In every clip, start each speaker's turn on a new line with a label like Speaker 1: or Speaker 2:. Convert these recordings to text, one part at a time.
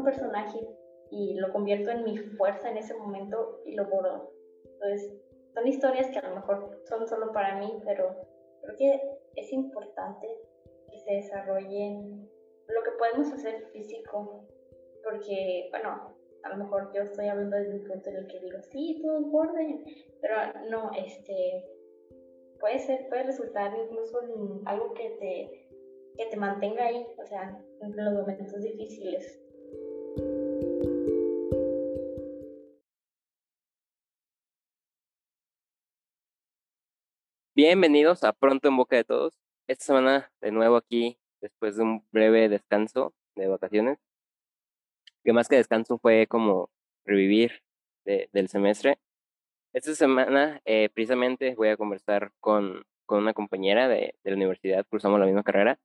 Speaker 1: un personaje y lo convierto en mi fuerza en ese momento y lo bordo. Entonces, son historias que a lo mejor son solo para mí, pero creo que es importante que se desarrollen lo que podemos hacer físico, porque, bueno, a lo mejor yo estoy hablando desde un punto en el que digo, sí, todos borden, pero no, este, puede ser, puede resultar incluso en algo que te, que te mantenga ahí, o sea, en los momentos difíciles.
Speaker 2: Bienvenidos a Pronto en Boca de Todos. Esta semana de nuevo aquí, después de un breve descanso de vacaciones, que más que descanso fue como revivir del semestre. Esta semana eh, precisamente voy a conversar con, con una compañera de, de, la universidad, cursamos la misma carrera,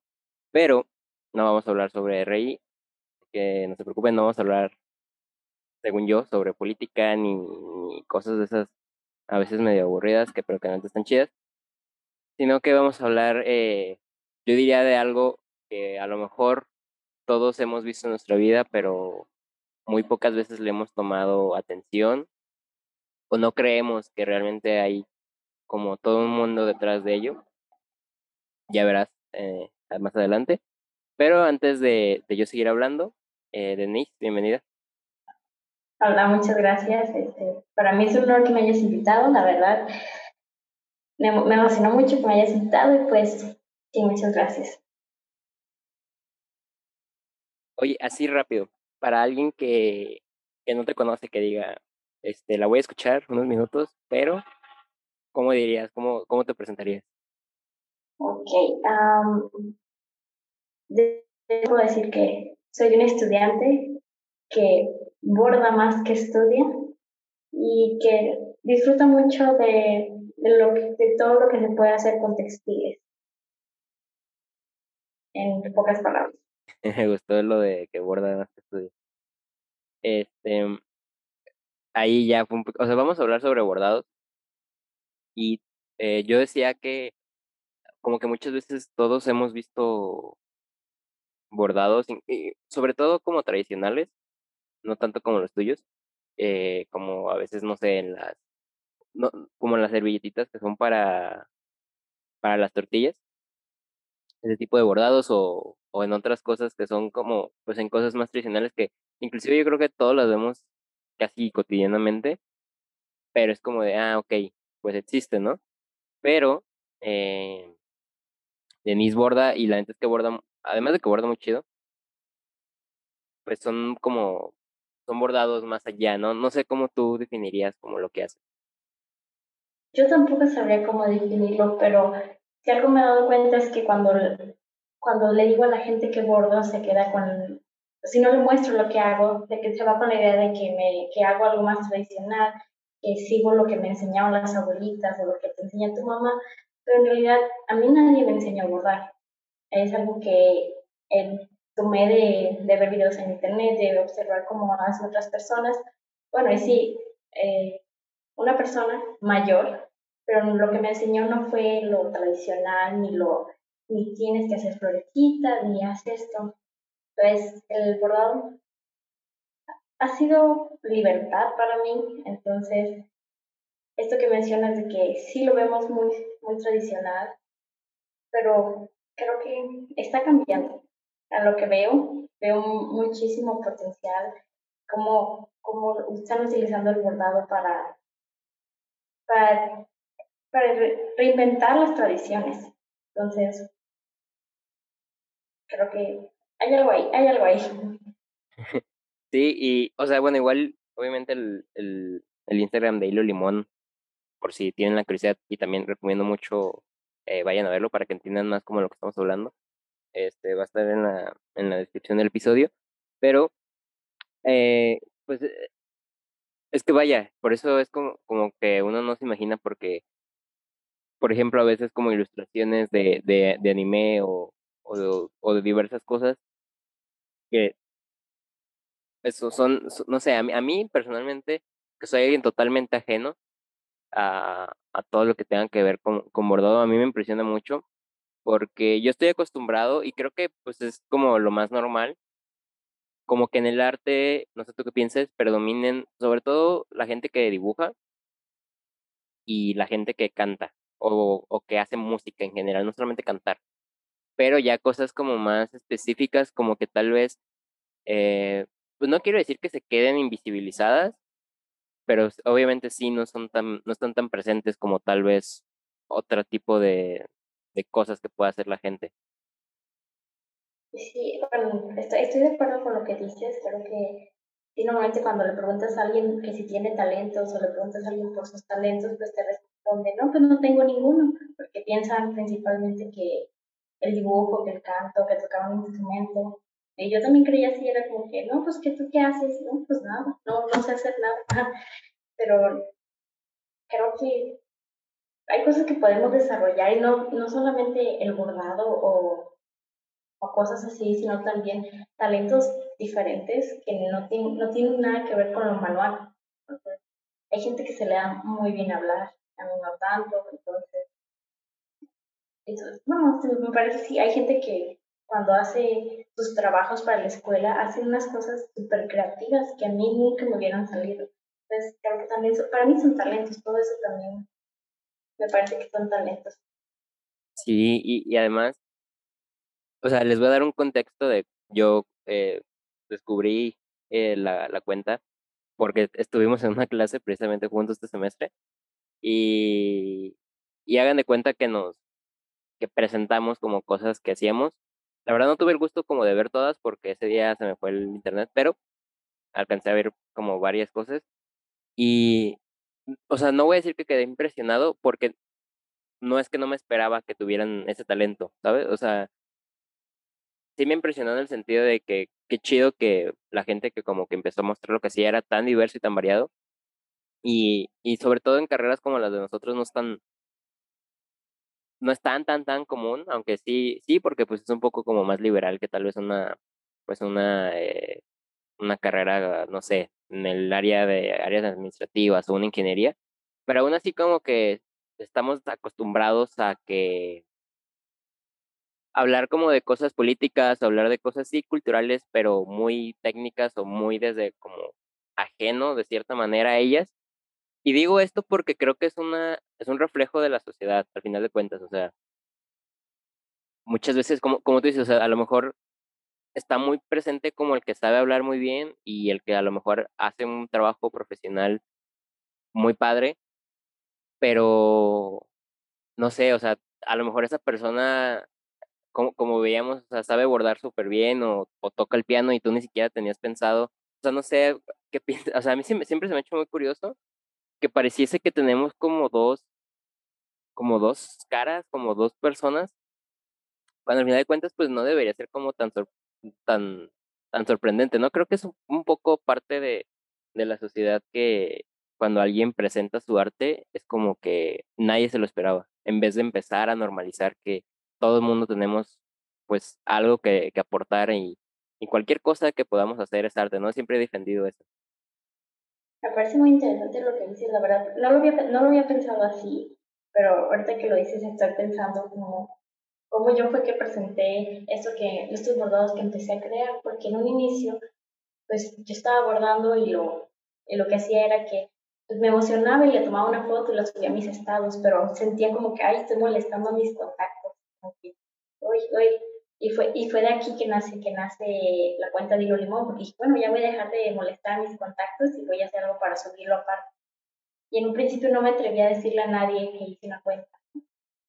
Speaker 2: pero no vamos a hablar sobre RI, que no se preocupen, no vamos a hablar, según yo, sobre política ni, ni cosas de esas a veces medio aburridas, que pero que no están chidas, sino que vamos a hablar, eh, yo diría, de algo que a lo mejor todos hemos visto en nuestra vida, pero muy pocas veces le hemos tomado atención o no creemos que realmente hay como todo un mundo detrás de ello. Ya verás eh, más adelante. Pero antes de, de yo seguir hablando, eh, Denise, bienvenida.
Speaker 1: Hola, muchas gracias. Este, para mí es un honor que me hayas invitado, la verdad. Me, me emocionó mucho que me hayas invitado y pues sí, muchas gracias.
Speaker 2: Oye, así rápido, para alguien que, que no te conoce, que diga, este, la voy a escuchar unos minutos, pero ¿cómo dirías? ¿Cómo, cómo te presentarías?
Speaker 1: Ok, um, debo decir que soy un estudiante que borda más que estudia y que disfruta mucho de, de, lo que, todo lo que se puede hacer con textiles. En pocas palabras.
Speaker 2: Me gustó lo de que borda que estudia. Este, ahí ya fue un o sea, vamos a hablar sobre bordados. Y eh, yo decía que como que muchas veces todos hemos visto bordados, y sobre todo como tradicionales, no tanto como los tuyos, eh, como a veces, no sé, en las, no, como las servilletitas que son para, para las tortillas, ese tipo de bordados o, o en otras cosas que son como, pues en cosas más tradicionales que inclusive yo creo que todos las vemos casi cotidianamente, pero es como de, ah, ok, pues existe, ¿no? Pero eh, Denise borda y la gente es que borda, además de que borda muy chido, pues son como, son bordados más allá, ¿no? No sé cómo tú definirías como lo que hace.
Speaker 1: Yo tampoco sabría cómo definirlo, pero si algo me he dado cuenta es que cuando, cuando le digo a la gente que bordo, se queda con si no le muestro lo que hago, de que se va con la idea de que, me, que hago algo más tradicional, que sigo lo que me enseñaron las abuelitas o lo que te enseña tu mamá, pero en realidad a mí nadie me enseñó a bordar. Es algo que eh, tomé de, de, ver videos en internet, de observar cómo hacen otras personas. Bueno, y sí, eh, una persona mayor, pero lo que me enseñó no fue lo tradicional, ni lo, ni tienes que hacer florecitas, ni haces esto. Entonces, el bordado ha sido libertad para mí. Entonces, esto que mencionas de que sí lo vemos muy, muy tradicional, pero creo que está cambiando. A lo que veo, veo muchísimo potencial, como, como están utilizando el bordado para, para, para reinventar las tradiciones. Entonces, creo que hay algo ahí, hay algo ahí.
Speaker 2: Sí, y, o sea, bueno, igual, obviamente el, el, el Instagram de Hilo Limón, por si tienen la curiosidad, y también recomiendo mucho, eh, vayan a verlo para que entiendan más como lo que estamos hablando. Este, va a estar en la, en la descripción del episodio, pero, eh, pues, eh, es que vaya, por eso es como, como que uno no se imagina porque, por ejemplo, a veces como ilustraciones de, anime o, o de, diversas cosas que eso son, no sé, a mí, a personalmente, que soy alguien totalmente ajeno a, a todo lo que tenga que ver con, con bordado, a mí me impresiona mucho porque yo estoy acostumbrado y creo que pues es como lo más normal como que en el arte, no sé tú qué pienses, predominen sobre todo la gente que dibuja y la gente que canta o, o que hace música en general, no solamente cantar, pero ya cosas como más específicas, como que tal vez, eh, pues no quiero decir que se queden invisibilizadas, pero obviamente sí no son tan, no están tan presentes como tal vez otro tipo de, de cosas que pueda hacer la gente.
Speaker 1: Sí, bueno, estoy, estoy de acuerdo con lo que dices, creo que y normalmente cuando le preguntas a alguien que si tiene talentos o le preguntas a alguien por sus talentos, pues te responde, no, pues no tengo ninguno, porque piensan principalmente que el dibujo, que el canto, que tocar un instrumento. Y yo también creía así, era como que, no, pues que tú qué haces, no, pues nada, no, no sé hacer nada. Pero creo que hay cosas que podemos desarrollar y no, no solamente el bordado o, o cosas así, sino también talentos diferentes que no, tienen, no tienen nada que ver con lo manual. hay gente que se le da muy bien hablar, a mí no tanto, entonces, entonces no, me parece que sí, hay gente que cuando hace sus trabajos para la escuela hace unas cosas súper creativas que a mí nunca me hubieran salido. Entonces, creo que también, para mí son talentos, todo eso también me parece que son talentos.
Speaker 2: Sí, y, y además, o sea, les voy a dar un contexto de yo eh, descubrí eh, la, la cuenta porque estuvimos en una clase precisamente juntos este semestre y, hagan de cuenta que nos que presentamos como cosas que hacíamos. La verdad no tuve el gusto como de ver todas porque ese día se me fue el internet, pero alcancé a ver como varias cosas y, o sea, no voy a decir que quedé impresionado porque no es que no me esperaba que tuvieran ese talento, ¿sabes? O sea, sí me impresionó en el sentido de que qué chido que la gente que como que empezó a mostrar lo que hacía era tan diverso y tan variado. Y, y sobre todo en carreras como las de nosotros no es tan, no es tan, tan, tan común, aunque sí, sí, porque pues es un poco como más liberal que tal vez una, pues una, eh, una carrera, no sé, en el área de áreas administrativas o una ingeniería, pero aún así como que estamos acostumbrados a que hablar como de cosas políticas, hablar de cosas sí culturales, pero muy técnicas o muy desde como ajeno de cierta manera a ellas. Y digo esto porque creo que es una es un reflejo de la sociedad al final de cuentas, o sea, muchas veces como como tú dices, o sea, a lo mejor está muy presente como el que sabe hablar muy bien y el que a lo mejor hace un trabajo profesional muy padre, pero no sé, o sea, a lo mejor esa persona, como, como veíamos, o sea, sabe bordar súper bien o, toca el piano y tú ni siquiera tenías pensado, o sea, no sé qué piensas, o sea, a mí siempre se me ha hecho muy curioso que pareciese que tenemos como dos, como dos caras, como dos personas, cuando al final de cuentas, pues no debería ser como tan, tan, tan sorprendente, ¿no? Creo que es un, poco parte de, de la sociedad que cuando alguien presenta su arte es como que nadie se lo esperaba, en vez de empezar a normalizar que todo el mundo tenemos pues algo que, que aportar y, y cualquier cosa que podamos hacer es arte, ¿no? Siempre he defendido eso.
Speaker 1: Me parece muy interesante lo que dices, la verdad. No lo había, no lo había pensado así, pero ahorita que lo dices estoy pensando como cómo yo fue que presenté esto que, estos bordados que empecé a crear, porque en un inicio, pues yo estaba bordando y lo, y lo que hacía era que pues, me emocionaba y le tomaba una foto y la subía a mis estados, pero sentía como que, ay, estoy molestando a mis contactos. Uy, uy. Y fue, y fue de aquí que nace, que nace la cuenta de Hilo Limón, porque dije, bueno, ya voy a dejar de molestar a mis contactos y voy a hacer algo para subirlo aparte. Y en un principio no me atreví a decirle a nadie que hice una cuenta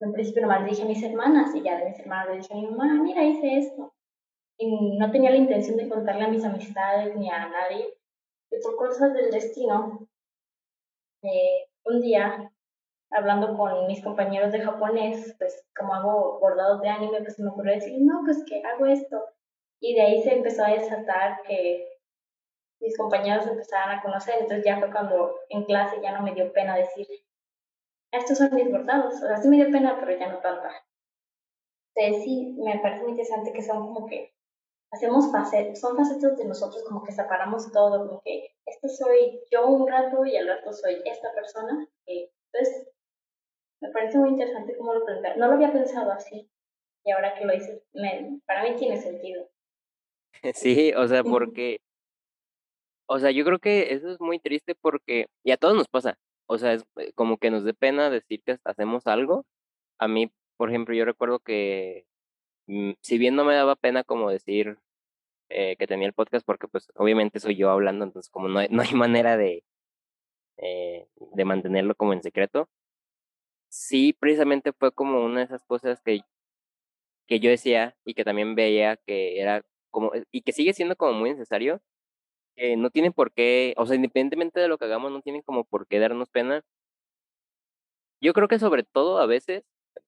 Speaker 1: en principio nomás le dije a mis hermanas y ya de mis hermanas le dije a mi mamá, mira, hice esto. Y no tenía la intención de contarle a mis amistades ni a nadie. Y por cosas del destino, eh, un día, hablando con mis compañeros de japonés, pues como hago bordados de anime, pues me ocurrió decir, no, pues que hago esto. Y de ahí se empezó a desatar que mis compañeros empezaban a conocer, entonces ya fue cuando en clase ya no me dio pena decir, estos son mis bordados. O sea, sí me dio pena, pero ya no tanta. Entonces sí, me parece muy interesante que son como que hacemos facetas, son facetas de nosotros como que separamos todo, como que este soy yo un rato y al rato soy esta persona. Entonces, me parece muy interesante cómo lo plantear. No lo había pensado así y ahora que lo dices, me, para mí tiene sentido.
Speaker 2: Sí, o sea, porque, o sea, yo creo que eso es muy triste porque, y a todos nos pasa, o sea, es eh, como que nos dé pena decir que hacemos algo. A mí, por ejemplo, yo recuerdo que, mm, si bien no me daba pena como decir eh, que tenía el podcast, porque pues obviamente soy yo hablando, entonces como no hay, no hay manera de, eh, de mantenerlo como en secreto, sí, precisamente fue como una de esas cosas que, que yo decía y que también veía que era como, y que sigue siendo como muy necesario, que no tienen por qué, o sea, independientemente de lo que hagamos, no tienen como por qué darnos pena. Yo creo que sobre todo a veces,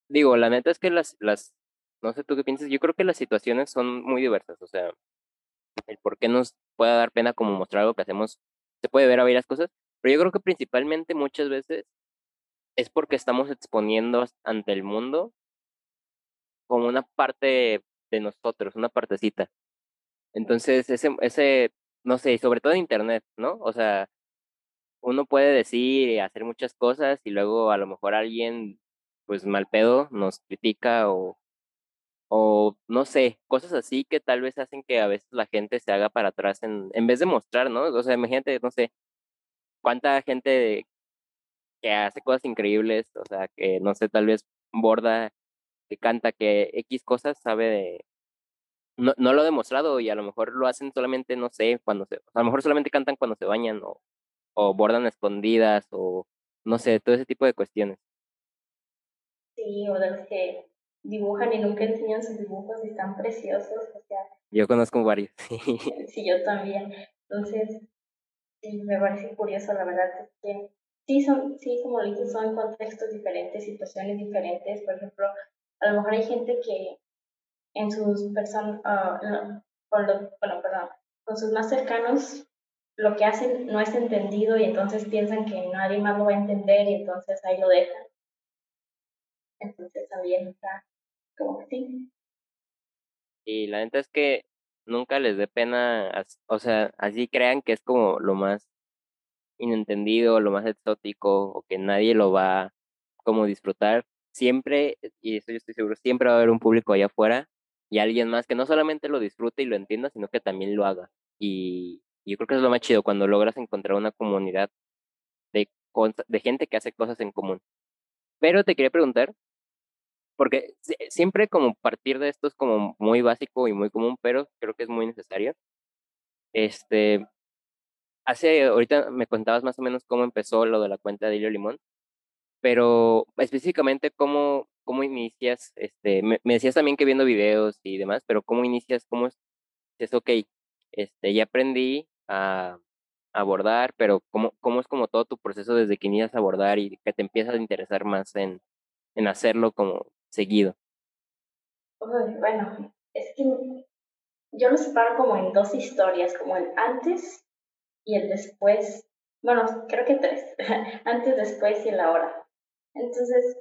Speaker 2: digo, la neta es que las, las, no sé tú qué piensas, yo creo que las situaciones son muy diversas, o sea, el por qué nos pueda dar pena como mostrar algo que hacemos, se puede ver a varias cosas, pero yo creo que principalmente muchas veces es porque estamos exponiendo ante el mundo como una parte de nosotros, una partecita. Entonces, ese, ese, no sé, sobre todo en Internet, ¿no? O sea, uno puede decir y hacer muchas cosas y luego a lo mejor alguien, pues mal pedo, nos critica o, o no sé, cosas así que tal vez hacen que a veces la gente se haga para atrás en, en vez de mostrar, ¿no? O sea, imagínate, no sé, cuánta gente que hace cosas increíbles, o sea, que no sé, tal vez borda, que canta, que X cosas sabe de... No, no lo he demostrado y a lo mejor lo hacen solamente, no sé, cuando se... a lo mejor solamente cantan cuando se bañan o, o bordan escondidas o no sé, todo ese tipo de cuestiones.
Speaker 1: Sí, o de los que dibujan y nunca enseñan sus dibujos y están preciosos, o sea...
Speaker 2: Yo conozco varios.
Speaker 1: sí, yo también. Entonces, sí, me parece curioso, la verdad, que sí, son, sí, como dices, son contextos diferentes, situaciones diferentes. Por ejemplo, a lo mejor hay gente que en sus personas, uh, con bueno, perdón, con sus más cercanos, lo que hacen no es entendido y entonces piensan que nadie más lo va a entender y entonces ahí lo dejan. Entonces también está como que sí.
Speaker 2: Y la neta es que nunca les dé pena, o sea, así crean que es como lo más inentendido, lo más exótico, o que nadie lo va como disfrutar, siempre, y eso yo estoy seguro, siempre va a haber un público allá afuera y alguien más que no solamente lo disfrute y lo entienda, sino que también lo haga. Y yo creo que es lo más chido cuando logras encontrar una comunidad de, de gente que hace cosas en común. Pero te quería preguntar, porque siempre como partir de esto es como muy básico y muy común, pero creo que es muy necesario. Este, hace, ahorita me contabas más o menos cómo empezó lo de la cuenta de Hilo Limón, pero específicamente cómo, cómo inicias, este, me, decías también que viendo videos y demás, pero cómo inicias, cómo es, es ok, este, ya aprendí a abordar, pero cómo, cómo es como todo tu proceso desde que inicias a abordar y que te empiezas a interesar más en, en hacerlo como seguido?
Speaker 1: bueno, es que yo lo separo como en dos historias, como el antes y el después. Bueno, creo que tres, antes, después y el ahora. Entonces,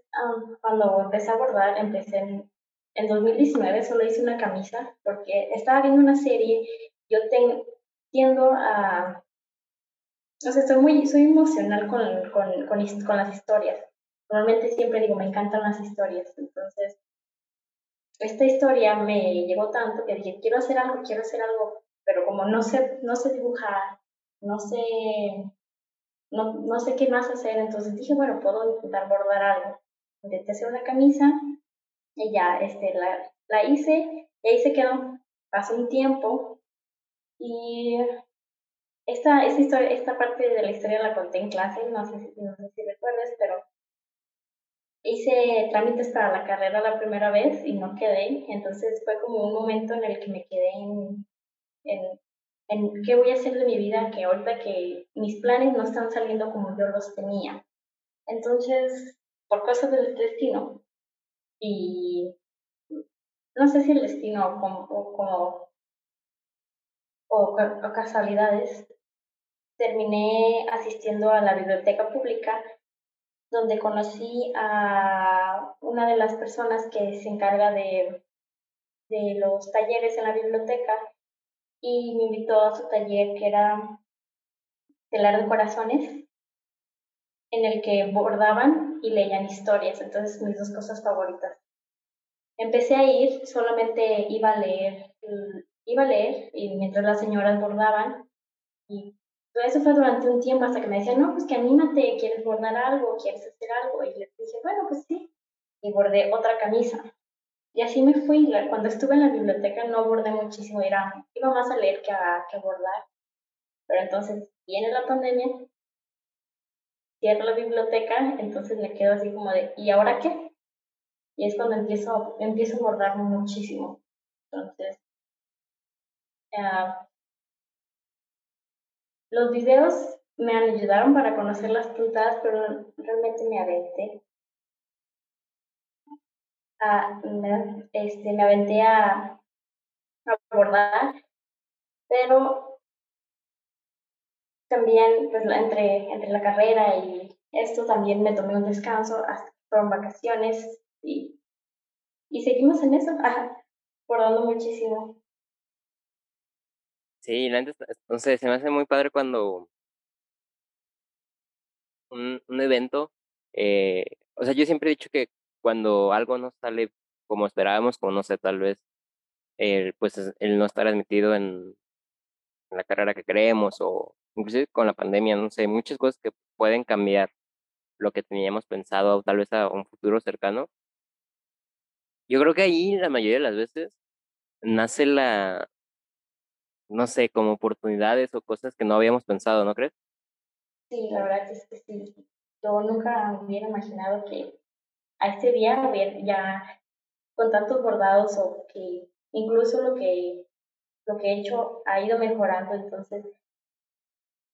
Speaker 1: cuando empecé a bordar, empecé en, en 2019, solo hice una camisa porque estaba viendo una serie, yo tengo, tiendo a, o sea, estoy muy, soy emocional con, con, con, con las historias normalmente siempre digo, me encantan las historias. Entonces, esta historia me llegó tanto que dije, quiero hacer algo, quiero hacer algo, pero como no sé, no sé dibujar, no sé, no, no sé qué más hacer, entonces dije, bueno, puedo intentar bordar algo. Intenté hacer una camisa y ya este, la, la hice y ahí se quedó. Pasó un tiempo y esta, esta, historia, esta parte de la historia la conté en clase, no sé, no sé si recuerdas, pero hice trámites para la carrera la primera vez y no quedé, entonces fue como un momento en el que me quedé en, en qué voy a hacer de mi vida, que ahorita que mis planes no están saliendo como yo los tenía. Entonces, por cosas del destino, y no sé si el destino o como, o, como, o casualidades, terminé asistiendo a la biblioteca pública donde conocí a una de las personas que se encarga de, de los talleres en la biblioteca y me invitó a su taller que era Telar de Corazones, en el que bordaban y leían historias, entonces mis dos cosas favoritas. Empecé a ir, solamente iba a leer iba a leer y mientras las señoras bordaban y todo eso fue durante un tiempo hasta que me decían, no, pues que anímate, quieres bordar algo, quieres hacer algo. Y les dije, bueno, pues sí. Y bordé otra camisa. Y así me fui. Cuando estuve en la biblioteca no bordé muchísimo, era, iba más a leer que a, que. Pero entonces viene la pandemia, cierro la biblioteca, entonces me quedo así como de, ¿y ahora qué? Y es cuando empiezo, empiezo a bordar muchísimo. Entonces, uh, los videos me ayudaron para conocer las puntadas, pero realmente me aventé. A, me, este, me aventé a, a bordar, pero también pues, entre, entre la carrera y esto también me tomé un descanso, fueron vacaciones y, y seguimos en eso, bordando muchísimo.
Speaker 2: Sí, entonces se me hace muy padre cuando un, un evento, eh, o sea, yo siempre he dicho que cuando algo no sale como esperábamos, como no sé, tal vez, el, pues el no estar admitido en, en la carrera que queremos o inclusive con la pandemia, no sé, muchas cosas que pueden cambiar lo que teníamos pensado tal vez a un futuro cercano. Yo creo que ahí la mayoría de las veces nace la, no sé, como oportunidades o cosas que no habíamos pensado, ¿no crees?
Speaker 1: Sí, la verdad es que sí. Yo nunca hubiera imaginado que a este día ya con tantos bordados o que incluso lo que lo que he hecho ha ido mejorando, entonces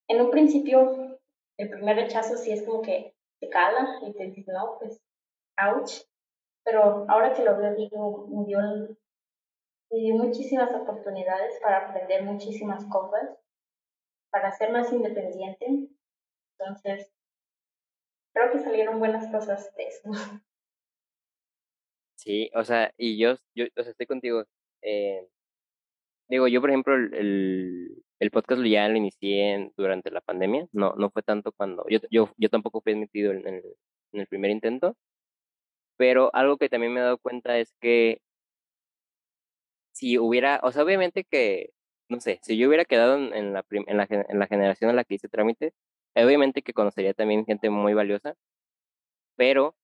Speaker 1: en un principio el primer rechazo sí es como que te cala y te dices, no, pues, ouch, pero ahora que lo veo digo, me dio me dio muchísimas oportunidades para aprender muchísimas cosas, para ser más independiente. Entonces, creo que salieron buenas cosas de eso.
Speaker 2: Sí, o sea, y yo, yo o sea, estoy contigo. Eh, digo, yo, por ejemplo, el, el, podcast ya lo inicié durante la pandemia, no, no fue tanto cuando, yo, yo, yo tampoco fui admitido en el, en el primer intento, pero algo que también me he dado cuenta es que si hubiera, o sea, obviamente que, no sé, si yo hubiera quedado en, la, en, la, en la generación en la que hice trámite, obviamente que conocería también gente muy valiosa, pero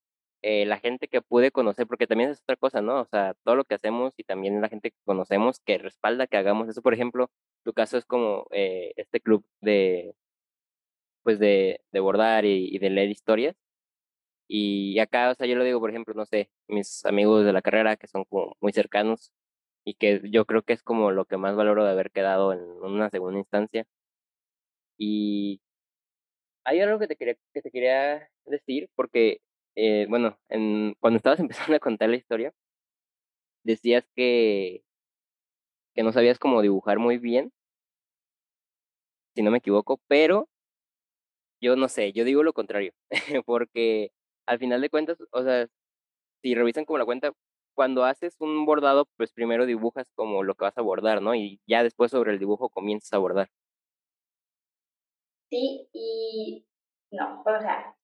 Speaker 2: eh, la gente que pude conocer, porque también es otra cosa, ¿no? O sea, todo lo que hacemos y también la gente que conocemos que respalda que hagamos eso, por ejemplo, tu caso es como eh, este club de, pues de, de bordar y, y de leer historias. Y acá, o sea, yo lo digo, por ejemplo, no sé, mis amigos de la carrera que son como muy cercanos, y que yo creo que es como lo que más valoro de haber quedado en una segunda instancia. Y hay algo que te quería, que te quería decir, porque, eh, bueno, en, cuando estabas empezando a contar la historia, decías que, que no sabías cómo dibujar muy bien, si no me equivoco, pero yo no sé, yo digo lo contrario, porque al final de cuentas, o sea, si revisan como la cuenta, cuando haces un bordado, pues primero dibujas como lo que vas a bordar, ¿no? Y ya después sobre el dibujo comienzas a bordar.
Speaker 1: Sí, y no, o sea,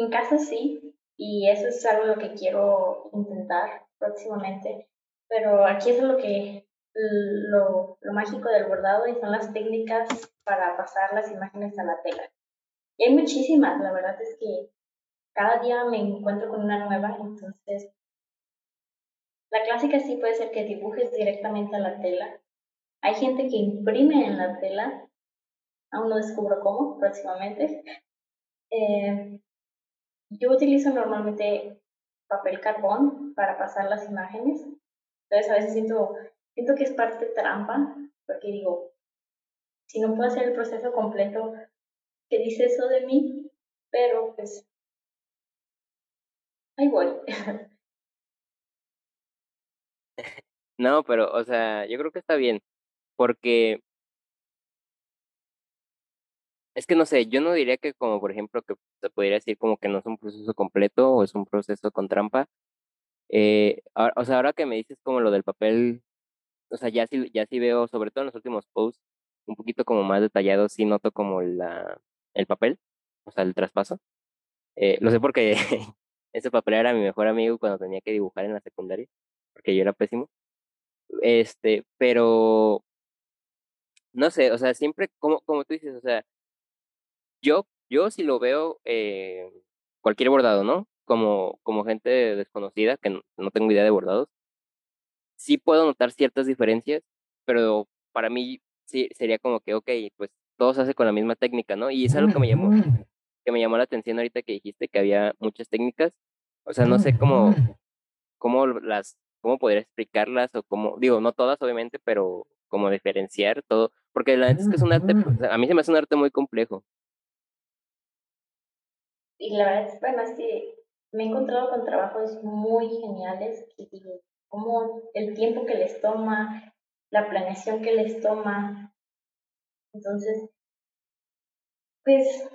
Speaker 1: en casa sí, y eso es algo que quiero intentar próximamente, pero aquí es lo que lo, lo mágico del bordado y son las técnicas para pasar las imágenes a la tela. Y hay muchísimas, la verdad es que cada día me encuentro con una nueva, entonces la clásica sí puede ser que dibujes directamente a la tela. Hay gente que imprime en la tela, aún no descubro cómo próximamente. Eh, yo utilizo normalmente papel carbón para pasar las imágenes. Entonces a veces siento, siento que es parte trampa, porque digo, si no puedo hacer el proceso completo, ¿qué dice eso de mí? Pero pues ahí voy.
Speaker 2: No, pero, o sea, yo creo que está bien, porque es que no sé, yo no diría que como, por ejemplo, que se podría decir como que no es un proceso completo o es un proceso con trampa. Eh, o sea, ahora que me dices como lo del papel, o sea, ya sí, ya sí veo, sobre todo en los últimos posts, un poquito como más detallado, sí noto como la, el papel, o sea, el traspaso. Eh, lo sé porque ese papel era mi mejor amigo cuando tenía que dibujar en la secundaria, porque yo era pésimo. Este, pero no sé, o sea, siempre, como, como tú dices, o sea, yo, yo si lo veo, eh, cualquier bordado, ¿no? Como, como gente desconocida, que no, tengo idea de bordados, sí puedo notar ciertas diferencias, pero para mí sí sería como que, ok, pues todo se hace con la misma técnica, ¿no? Y es algo que me llamó, que me llamó la atención ahorita que dijiste que había muchas técnicas. O sea, no sé cómo, cómo las, cómo podría explicarlas o cómo, digo, no todas obviamente, pero cómo diferenciar todo, porque la verdad es que es un arte, a mí se me hace un arte muy complejo.
Speaker 1: Y la verdad es, bueno, es que me he encontrado con trabajos muy geniales, digo, como el tiempo que les toma, la planeación que les toma. Entonces, pues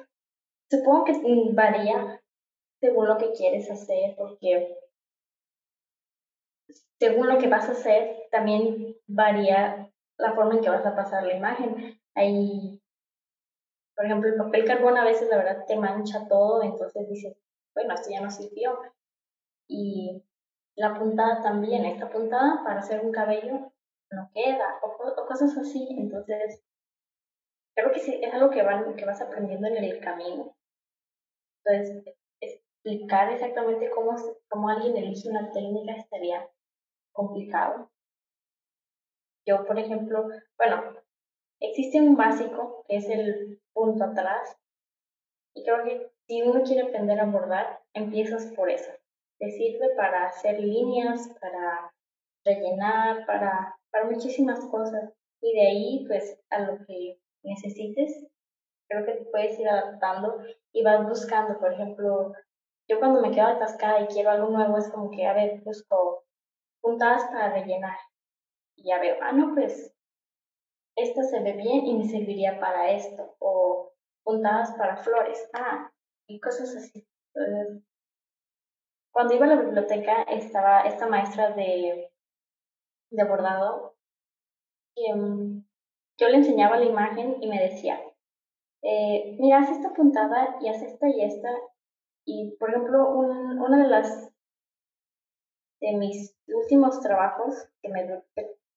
Speaker 1: supongo que varía según lo que quieres hacer, porque según lo que vas a hacer, también varía la forma en que vas a pasar la imagen. Por ejemplo, el papel carbón a veces la verdad te mancha todo, entonces dices, bueno, esto ya no sirvió. Y la puntada también, esta puntada para hacer un cabello no queda, o, cosas así. Entonces, creo que sí, es algo que, que vas aprendiendo en el camino. Entonces, explicar exactamente cómo, cómo alguien elige una técnica estaría complicado. Yo, por ejemplo, bueno, existe un básico que es el punto atrás y creo que si uno quiere aprender a bordar, empiezas por eso. Te sirve para hacer líneas, para rellenar, para, para muchísimas cosas. Y de ahí, pues, a lo que necesites, creo que te puedes ir adaptando y vas buscando, por ejemplo, yo cuando me quedo atascada y quiero algo nuevo, es como que, a ver, busco puntadas para rellenar. Y ya veo, ah, no, pues, esta se ve bien y me serviría para esto. O puntadas para flores, ah, y cosas así. cuando iba a la biblioteca estaba esta maestra de, de bordado y mm, yo le enseñaba la imagen y me decía, eh, mira, haz esta puntada y haz esta y esta y, por ejemplo, un, una de las de mis últimos trabajos, que me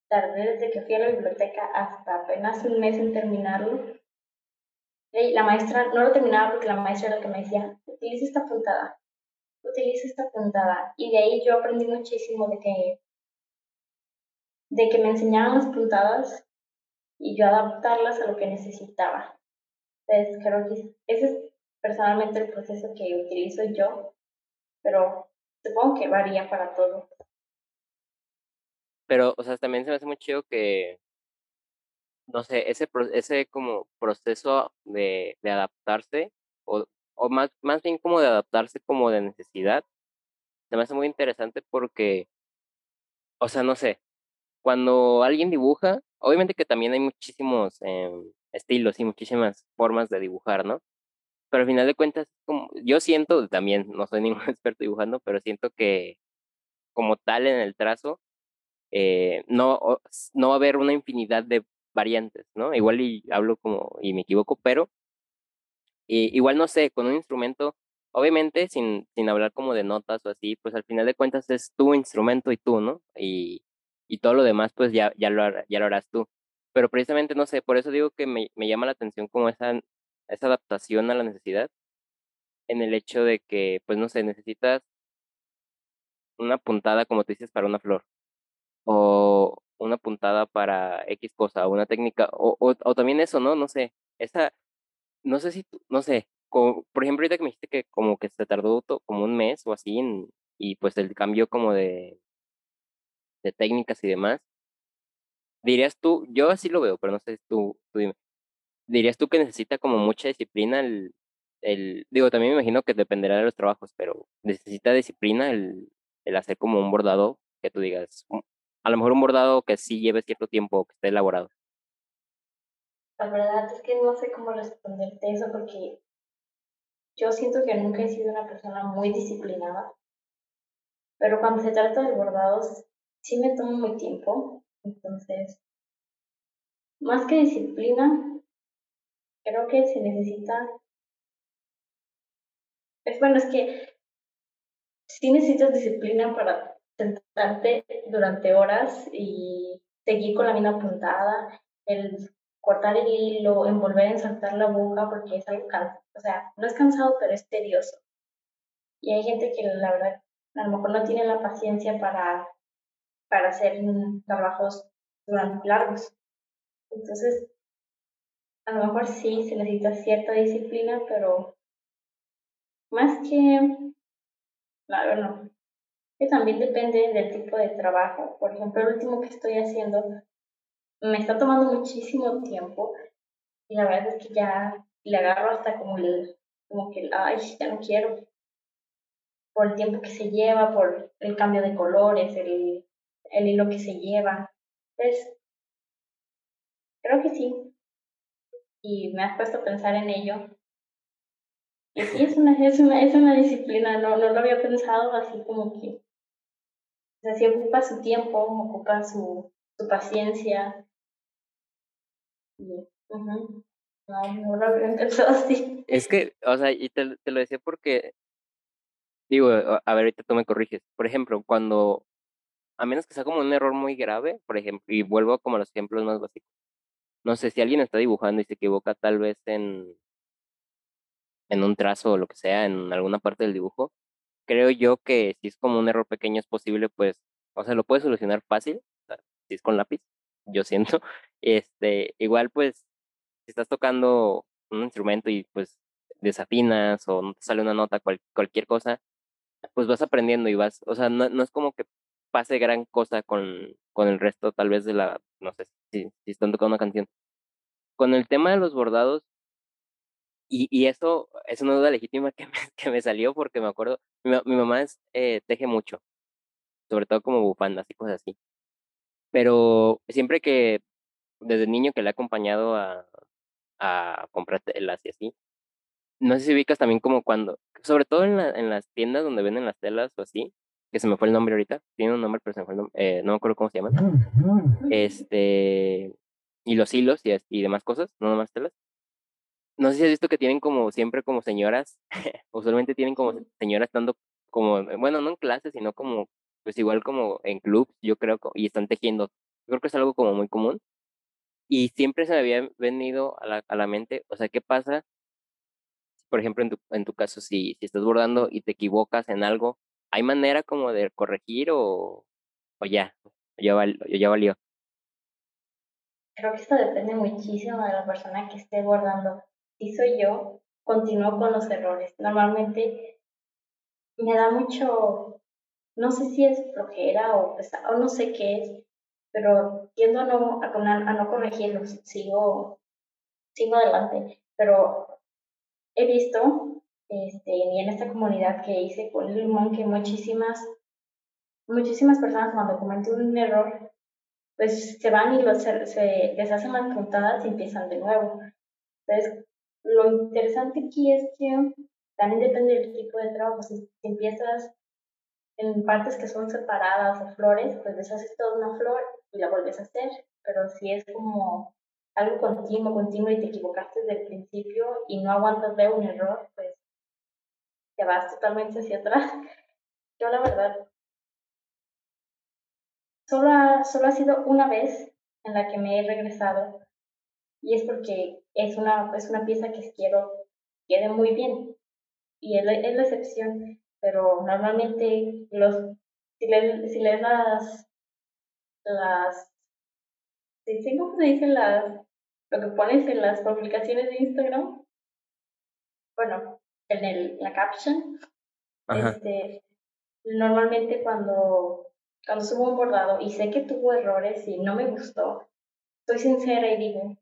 Speaker 1: tardé desde que fui a la biblioteca hasta apenas un mes en terminarlo, y la maestra no lo terminaba porque la maestra era la que me decía, utiliza esta puntada, utiliza esta puntada. Y de ahí yo aprendí muchísimo de que, de que me enseñaban las puntadas y yo adaptarlas a lo que necesitaba. Entonces creo que ese es personalmente el proceso que utilizo yo, pero supongo que varía para todo.
Speaker 2: Pero, o sea, también se me hace muy chido que, no sé, ese, ese como proceso de, adaptarse, o, o más, más bien como de adaptarse como de necesidad, se me hace muy interesante porque, o sea, no sé, cuando alguien dibuja, obviamente que también hay muchísimos em, estilos y muchísimas formas de dibujar, ¿no? pero al final de cuentas, como, yo siento, también no soy ningún experto dibujando, pero siento que como tal en el trazo, eh, no, no va a haber una infinidad de variantes, ¿no? Igual y hablo como, y me equivoco, pero igual no sé, con un instrumento, obviamente sin, sin hablar como de notas o así, pues al final de cuentas es tu instrumento y tú, ¿no? Y, y todo lo demás, pues ya, ya, lo, ya lo harás tú. Pero precisamente, no sé, por eso digo que me, me llama la atención como esa esa adaptación a la necesidad en el hecho de que, pues no sé, necesitas una puntada, como te dices, para una flor, o una puntada para X cosa, o una técnica, o, o, también eso, ¿no? No sé, esa, no sé si, no sé, como, por ejemplo, ahorita que me dijiste que como que se tardó como un mes o así, y pues el cambio como de, de técnicas y demás, dirías tú, yo así lo veo, pero no sé, tú, tú dime, dirías tú que necesita como mucha disciplina el, el, digo, también me imagino que dependerá de los trabajos, pero necesita disciplina el, el hacer como un bordado que tú digas, a lo mejor un bordado que sí lleve cierto tiempo, que esté elaborado.
Speaker 1: La verdad es que no sé cómo responderte eso porque yo siento que nunca he sido una persona muy disciplinada, pero cuando se trata de bordados sí me tomo muy tiempo, entonces, más que disciplina, creo que se necesita, es bueno, es que sí necesitas disciplina para durante horas y seguir con la mina puntada, el cortar el hilo, envolver, ensartar la boca, porque es algo cansado, o sea, no es cansado, pero es tedioso. Y hay gente que la verdad a lo mejor no tiene la paciencia para, para hacer trabajos durante largos. Entonces, a lo mejor sí se necesita cierta disciplina, pero más que, claro, no. Que también depende del tipo de trabajo. Por ejemplo, el último que estoy haciendo me está tomando muchísimo tiempo y la verdad es que ya le agarro hasta como el, como que, ay, ya no quiero. Por el tiempo que se lleva, por el cambio de colores, el, el hilo que se lleva. Entonces, creo que sí. Y me has puesto a pensar en ello. Y sí, es una, es una, es una disciplina, no, no lo había pensado así como que. O sea, si ocupa su tiempo, ocupa su, su paciencia, no, no lo así.
Speaker 2: Es que, o sea, y te, te lo decía porque, digo, a ver, ahorita tú me corriges. Por ejemplo, cuando, a menos que sea como un error muy grave, por ejemplo, y vuelvo como a los ejemplos más básicos. No sé, si alguien está dibujando y se equivoca tal vez en, en un trazo o lo que sea, en alguna parte del dibujo, creo yo que si es como un error pequeño es posible, pues, o sea, lo puedes solucionar fácil, si es con lápiz, yo siento. Este, igual pues, si estás tocando un instrumento y pues desafinas o no te sale una nota, cualquier cosa, pues vas aprendiendo y vas, o sea, no, no es como que pase gran cosa con, con el resto tal vez de la, no sé, si, si están tocando una canción. Con el tema de los bordados, y, y eso es una duda legítima que me, que me salió porque me acuerdo, mi, mi mamá es, eh, teje mucho, sobre todo como bufandas y cosas así. Pero siempre que, desde niño que le he acompañado a, a comprar telas y así, no sé si ubicas también como cuando, sobre todo en, la, en las tiendas donde venden las telas o así, que se me fue el nombre ahorita, tiene un nombre pero se me fue el nombre, eh, no me acuerdo cómo se llaman, este, y los hilos y, y demás cosas, no nomás telas. No sé si has visto que tienen como siempre como señoras, usualmente tienen como señoras estando como, bueno, no en clases, sino como pues igual como en clubs, yo creo, y están tejiendo. Yo creo que es algo como muy común. Y siempre se me había venido a la, a la mente, o sea, ¿qué pasa? Por ejemplo, en tu, en tu caso, si, si estás bordando y te equivocas en algo, ¿hay manera como de corregir o, o ya, ya, val, ya valió?
Speaker 1: Creo que esto depende muchísimo de la persona que esté bordando. Soy yo, continúo con los errores. Normalmente me da mucho no sé si es flojera o, o no sé qué es, pero tiendo a no, a, no corregirlos, sigo, sigo adelante. Pero he visto, este, y en esta comunidad que hice con limón, que muchísimas, muchísimas personas cuando cometen un error, pues se van y los, se, se deshacen las puntadas y empiezan de nuevo. Entonces, lo interesante aquí es que también depende del tipo de trabajo. Si empiezas en partes que son separadas o flores, pues deshaces toda una flor y la vuelves a hacer. Pero si es como algo continuo, continuo y te equivocaste desde el principio y no aguantas ver un error, pues te vas totalmente hacia atrás. Yo la verdad, solo ha, solo ha sido una vez en la que me he regresado y es porque es una, es una pieza que quiero quede muy bien y es la, es la excepción pero normalmente los si lees, si lees las las si cómo se dice las lo que pones en las publicaciones de Instagram bueno en el la caption este normalmente cuando cuando subo un bordado y sé que tuvo errores y no me gustó soy sincera y digo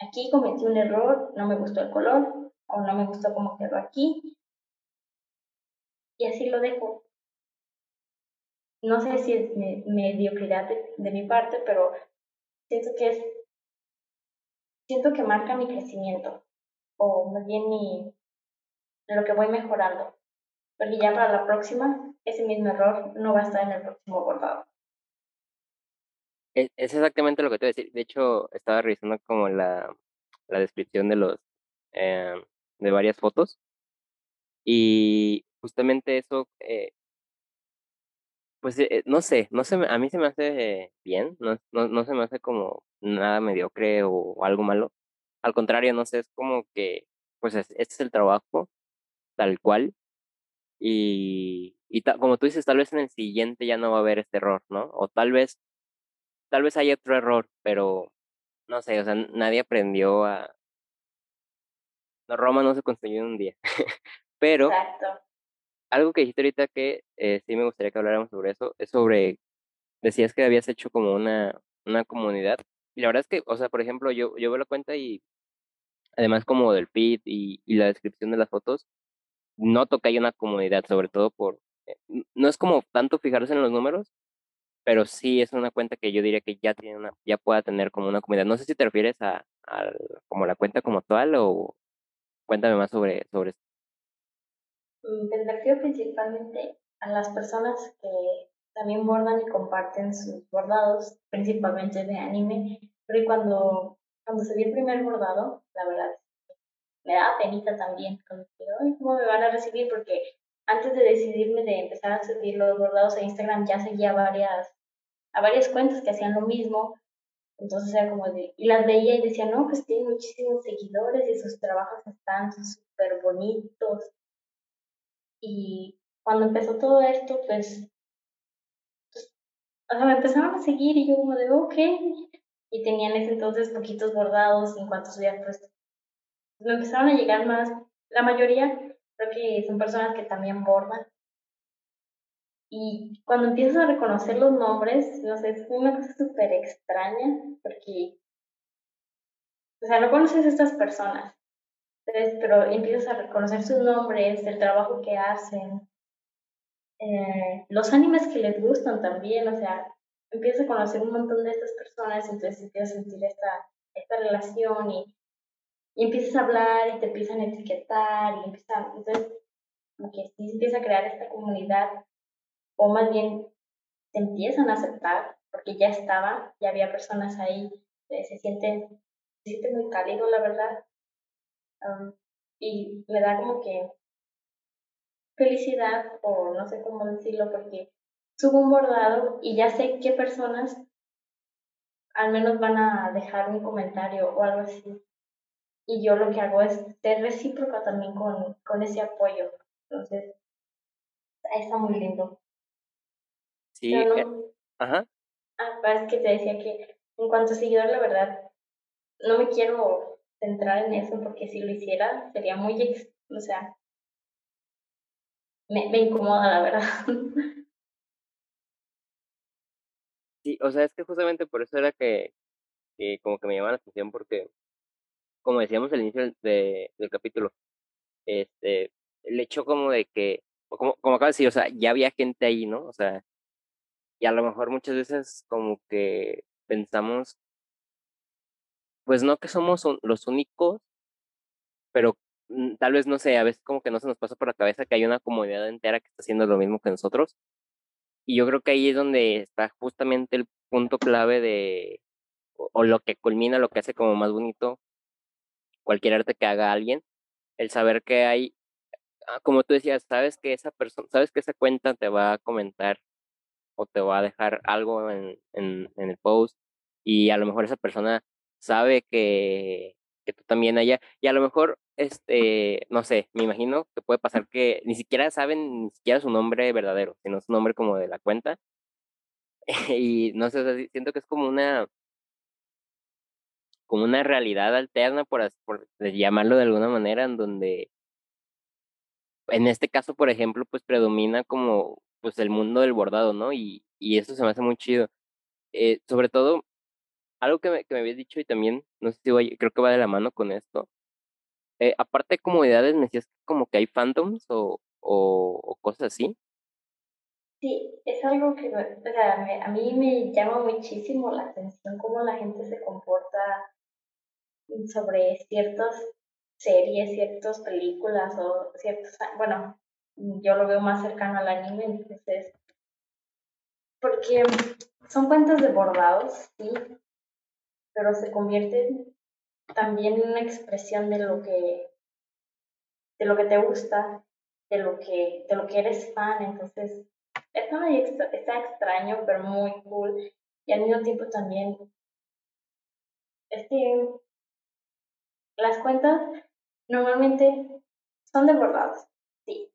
Speaker 1: aquí cometí un error no me gustó el color o no me gustó cómo quedó aquí y así lo dejo. No sé si es mediocridad de, mi parte, pero siento que es, siento que marca mi crecimiento, o más bien mi, lo que voy mejorando. Porque ya para la próxima, ese mismo error no va a estar en el próximo bordado.
Speaker 2: Es, es exactamente lo que te voy a decir. De hecho, estaba revisando como la, la descripción de los eh, de varias fotos y justamente eso, eh pues eh, no sé, no sé, a mí se me hace bien, no, no, no se me hace como nada mediocre o algo malo. Al contrario, no sé, es como que, pues este es el trabajo, tal cual. Y, y como tú dices, tal vez en el siguiente ya no va a haber este error, ¿no? O tal vez, tal vez haya otro error, pero no sé, o sea, nadie aprendió a... No, Roma no se construyó en un día. pero
Speaker 1: Exacto.
Speaker 2: algo que dijiste ahorita que eh, sí me gustaría que habláramos sobre eso, es sobre, decías que habías hecho como una, una comunidad. Y la verdad es que, o sea, por ejemplo, yo, yo veo la cuenta y además como del feed y, y la descripción de las fotos, noto que hay una comunidad, sobre todo por, eh, no es como tanto fijarse en los números, pero sí es una cuenta que yo diría que ya tiene una, ya pueda tener como una comunidad. No sé si te refieres a, a como la cuenta como tal o cuéntame más sobre, sobre esto.
Speaker 1: Mm, me refiero principalmente a las personas que también bordan y comparten sus bordados, principalmente de anime, pero cuando, cuando se el primer bordado, la verdad, me daba penita también, como ¿cómo me van a recibir? Porque antes de decidirme de empezar a subir los bordados a Instagram, ya seguía varias, a varias cuentas que hacían lo mismo, entonces era como de, y las veía y decía, no, pues tiene muchísimos seguidores y sus trabajos están súper bonitos. Y cuando empezó todo esto, pues, pues, o sea, me empezaron a seguir y yo como de, ok. Y tenían ese entonces poquitos bordados en cuanto subía, pues, me empezaron a llegar más. La mayoría creo que son personas que también bordan. Y cuando empiezas a reconocer los nombres, no sé, es una cosa súper extraña, porque, o sea, no conoces a estas personas, pero empiezas a reconocer sus nombres, el trabajo que hacen, eh, los animes que les gustan también, o sea, empiezas a conocer un montón de estas personas, entonces empiezas a sentir esta, esta relación y, y empiezas a hablar y te empiezan a etiquetar y empiezan, entonces, como que sí empieza a crear esta comunidad, o más bien te empiezan a aceptar, porque ya estaba, ya había personas ahí, se siente, se siente muy cálido, la verdad, y me da como que felicidad, o no sé cómo decirlo, porque subo un bordado y ya sé qué personas al menos van a dejar un comentario o algo así. Y yo lo que hago es ser recíproca también con, con ese apoyo. Entonces, está muy lindo.
Speaker 2: Sí, eh, ajá.
Speaker 1: Ah, es que te decía que en cuanto a seguidor, la verdad, no me quiero centrar en eso porque si lo hiciera sería muy, o sea, me, me incomoda la verdad.
Speaker 2: Sí, o sea, es que justamente por eso era que, que como que me llamaba la atención porque, como decíamos al inicio del, del capítulo, este, el hecho como de que, como, como acabo de decir, o sea, ya había gente ahí, ¿no? O sea, y a lo mejor muchas veces como que pensamos pues no que somos los únicos, pero mm, tal vez no sé, a veces como que no se nos pasa por la cabeza que hay una comunidad entera que está haciendo lo mismo que nosotros. Y yo creo que ahí es donde está justamente el punto clave de, o, lo que culmina, lo que hace como más bonito cualquier arte que haga alguien, el saber que hay, ah, como tú decías, sabes que esa persona, sabes que esa cuenta te va a comentar o te va a dejar algo en, en, el post y a lo mejor esa persona sabe que, que tú también allá, y a lo mejor, este, no sé, me imagino que puede pasar que ni siquiera saben ni siquiera su nombre verdadero, sino su nombre como de la cuenta. y no sé, siento que es como una como una realidad alterna, por, por llamarlo de alguna manera, en donde, en este caso, por ejemplo, pues predomina como pues el mundo del bordado, ¿no? Y, y eso se me hace muy chido. Eh, sobre todo, algo que me, que me habías dicho y también, no sé si creo que va de la mano con esto. Eh, aparte de comodidades, me decías como que hay fandoms o, o, cosas así.
Speaker 1: Sí, es algo que o sea, a mí me llama muchísimo la atención cómo la gente se comporta sobre ciertas series, ciertas películas o ciertos, bueno, yo lo veo más cercano al anime, entonces, porque son cuentas de bordados, sí, pero se convierte también en una expresión de lo que de lo que te gusta, de lo que de lo que eres fan, entonces está, está extraño, pero muy cool. Y al mismo tiempo también, este, las cuentas normalmente son de bordados, sí.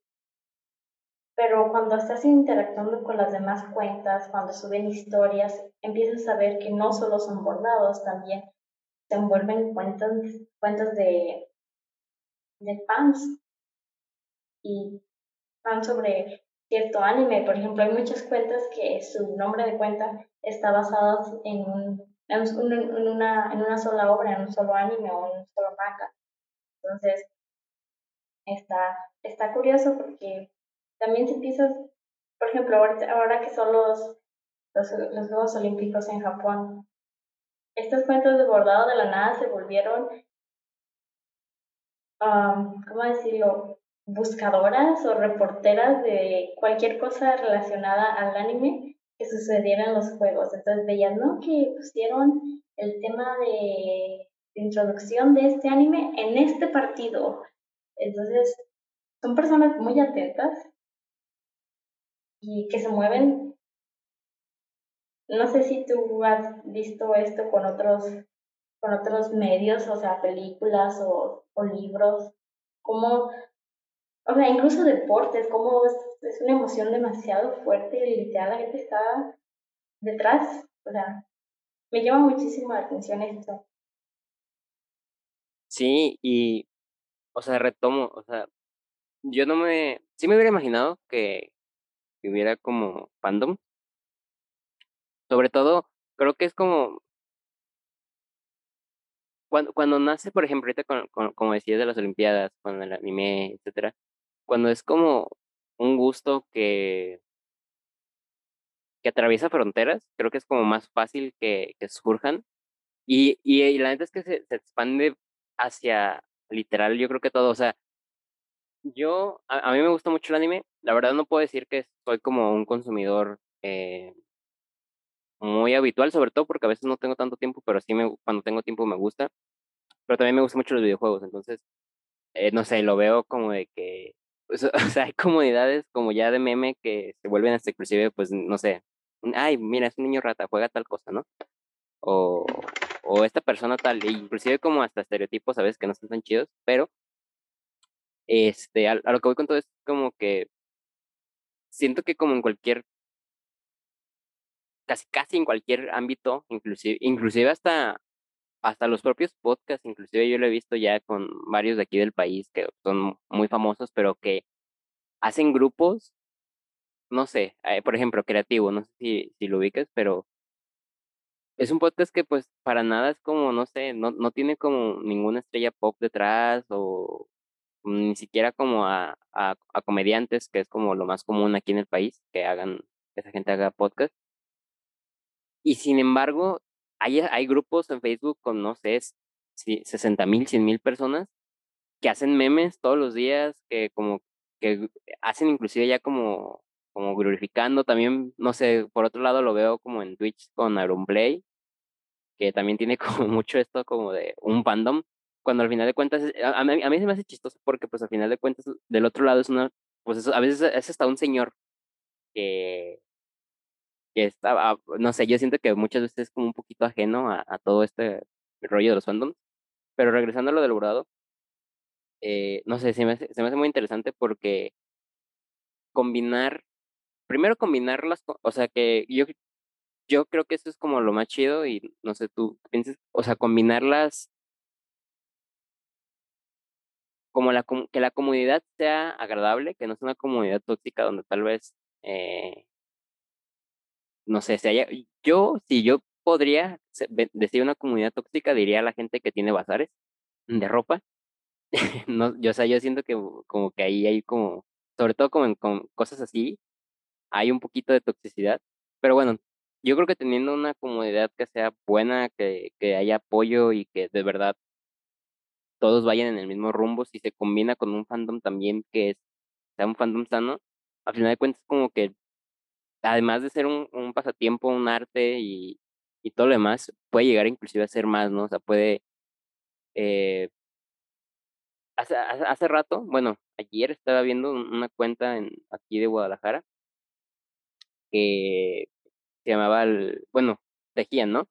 Speaker 1: Pero cuando estás interactuando con las demás cuentas, cuando suben historias, empiezas a ver que no solo son bordados, también se envuelven cuentas, cuentas de, de fans y fans sobre cierto anime. Por ejemplo, hay muchas cuentas que su nombre de cuenta está basado en, un, en, una, en una sola obra, en un solo anime o en un solo manga. Entonces, está, está curioso porque también se empieza, por ejemplo, ahora, ahora que son los, los, los Juegos Olímpicos en Japón, estas cuentas de bordado de la nada se volvieron, um, ¿cómo decirlo? buscadoras o reporteras de cualquier cosa relacionada al anime que sucediera en los juegos. Entonces veían, ¿no? Que pusieron el tema de, introducción de este anime en este partido. Entonces, son personas muy atentas y que se mueven. No sé si tú has visto esto con otros, con otros medios, o sea, películas o, o libros, cómo o sea, incluso deportes, como es, una emoción demasiado fuerte y literal la gente está detrás. O sea, me llama muchísimo la atención esto.
Speaker 2: Sí, y, o sea, retomo, o sea, yo no me, sí me hubiera imaginado que, hubiera como fandom. Sobre todo, creo que es como, cuando, cuando nace, por ejemplo, ahorita con, como decías de las Olimpiadas, con el anime, etcétera, cuando es como un gusto que, que atraviesa fronteras, creo que es como más fácil que, que surjan. Y, y, la neta es que se, se, expande hacia literal, yo creo que todo. O sea, yo, a, mí me gusta mucho el anime. La verdad no puedo decir que soy como un consumidor eh, muy habitual, sobre todo porque a veces no tengo tanto tiempo, pero sí me, cuando tengo tiempo me gusta. Pero también me gustan mucho los videojuegos, entonces, eh, no sé, lo veo como de que pues, o sea, hay comunidades como ya de meme que se vuelven hasta inclusive, pues, no sé, ay, mira, es un niño rata, juega tal cosa, ¿no? O, o esta persona tal, e inclusive como hasta estereotipos, ¿sabes? Que no están tan chidos, pero, este, a, lo que voy con todo es como que siento que como en cualquier, casi, casi en cualquier ámbito, inclusive, inclusive hasta hasta los propios podcasts, inclusive yo lo he visto ya con varios de aquí del país que son muy famosos, pero que hacen grupos, no sé, eh, por ejemplo, creativo, no sé si, lo ubicas, pero es un podcast que pues para nada es como, no sé, no, no tiene como ninguna estrella pop detrás o ni siquiera como a, a, a comediantes, que es como lo más común aquí en el país, que hagan, que esa gente haga podcast. Y sin embargo, hay, hay grupos en Facebook con, no sé, 60 mil, 100 mil personas que hacen memes todos los días, que como que hacen inclusive ya como, como glorificando. También, no sé, por otro lado lo veo como en Twitch con Play que también tiene como mucho esto como de un fandom, cuando al final de cuentas, a, mí, a mí se me hace chistoso porque pues al final de cuentas del otro lado es una, pues eso, a veces es hasta un señor que que estaba, no sé, yo siento que muchas veces es como un poquito ajeno a, todo este rollo de los fandoms. Pero regresando a lo del bordado, eh, no sé, se me, hace, se me hace muy interesante porque combinar, primero combinarlas, o sea que yo, yo creo que eso es como lo más chido y no sé, tú piensas, o sea, combinarlas como la, que la comunidad sea agradable, que no sea una comunidad tóxica donde tal vez eh, no sé, si haya, yo, si yo podría decir una comunidad tóxica, diría a la gente que tiene bazares de ropa. no, yo, o sea, yo siento que como que ahí hay como, sobre todo como con cosas así, hay un poquito de toxicidad. Pero bueno, yo creo que teniendo una comunidad que sea buena, que, que haya apoyo y que de verdad todos vayan en el mismo rumbo, si se combina con un fandom también que es, sea un fandom sano, al final de cuentas como que además de ser un, pasatiempo, un arte y, y, todo lo demás, puede llegar inclusive a ser más, ¿no? O sea, puede... Eh, hace, hace, rato, bueno, ayer estaba viendo una cuenta en, aquí de Guadalajara que se llamaba, el, bueno, tejían, ¿no?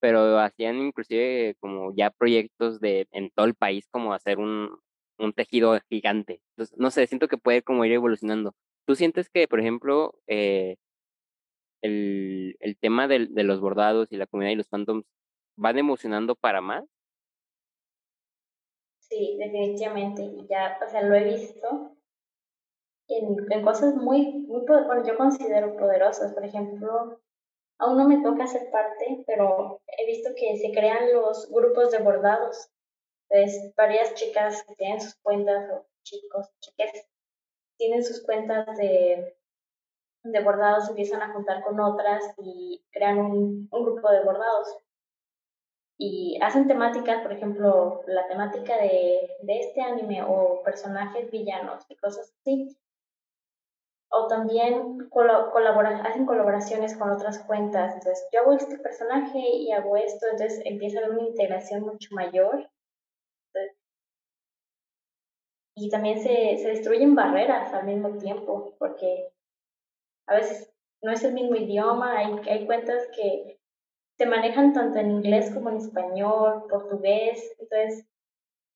Speaker 2: Pero hacían inclusive como ya proyectos de en todo el país como hacer un, un tejido gigante. Entonces, no sé, siento que puede como ir evolucionando. ¿Tú sientes que, por ejemplo, eh, el, el tema de, de los bordados y la comunidad y los fandoms van emocionando para más?
Speaker 1: Sí, definitivamente. Ya, o sea, lo he visto en, en cosas muy, muy, bueno, yo considero poderosas. Por ejemplo, aún no me toca ser parte, pero he visto que se crean los grupos de bordados. Entonces, varias chicas tienen sus cuentas, o chicos, chicas, tienen sus cuentas de, de bordados, empiezan a juntar con otras y crean un, un grupo de bordados y hacen temáticas, por ejemplo, la temática de, de este anime o personajes villanos y cosas así. O también hacen colaboraciones con otras cuentas. Entonces, yo hago este personaje y hago esto, entonces empieza a haber una integración mucho mayor. y también se, se destruyen barreras al mismo tiempo, porque a veces no es el mismo idioma, hay, hay cuentas que se manejan tanto en inglés como en español, portugués, entonces,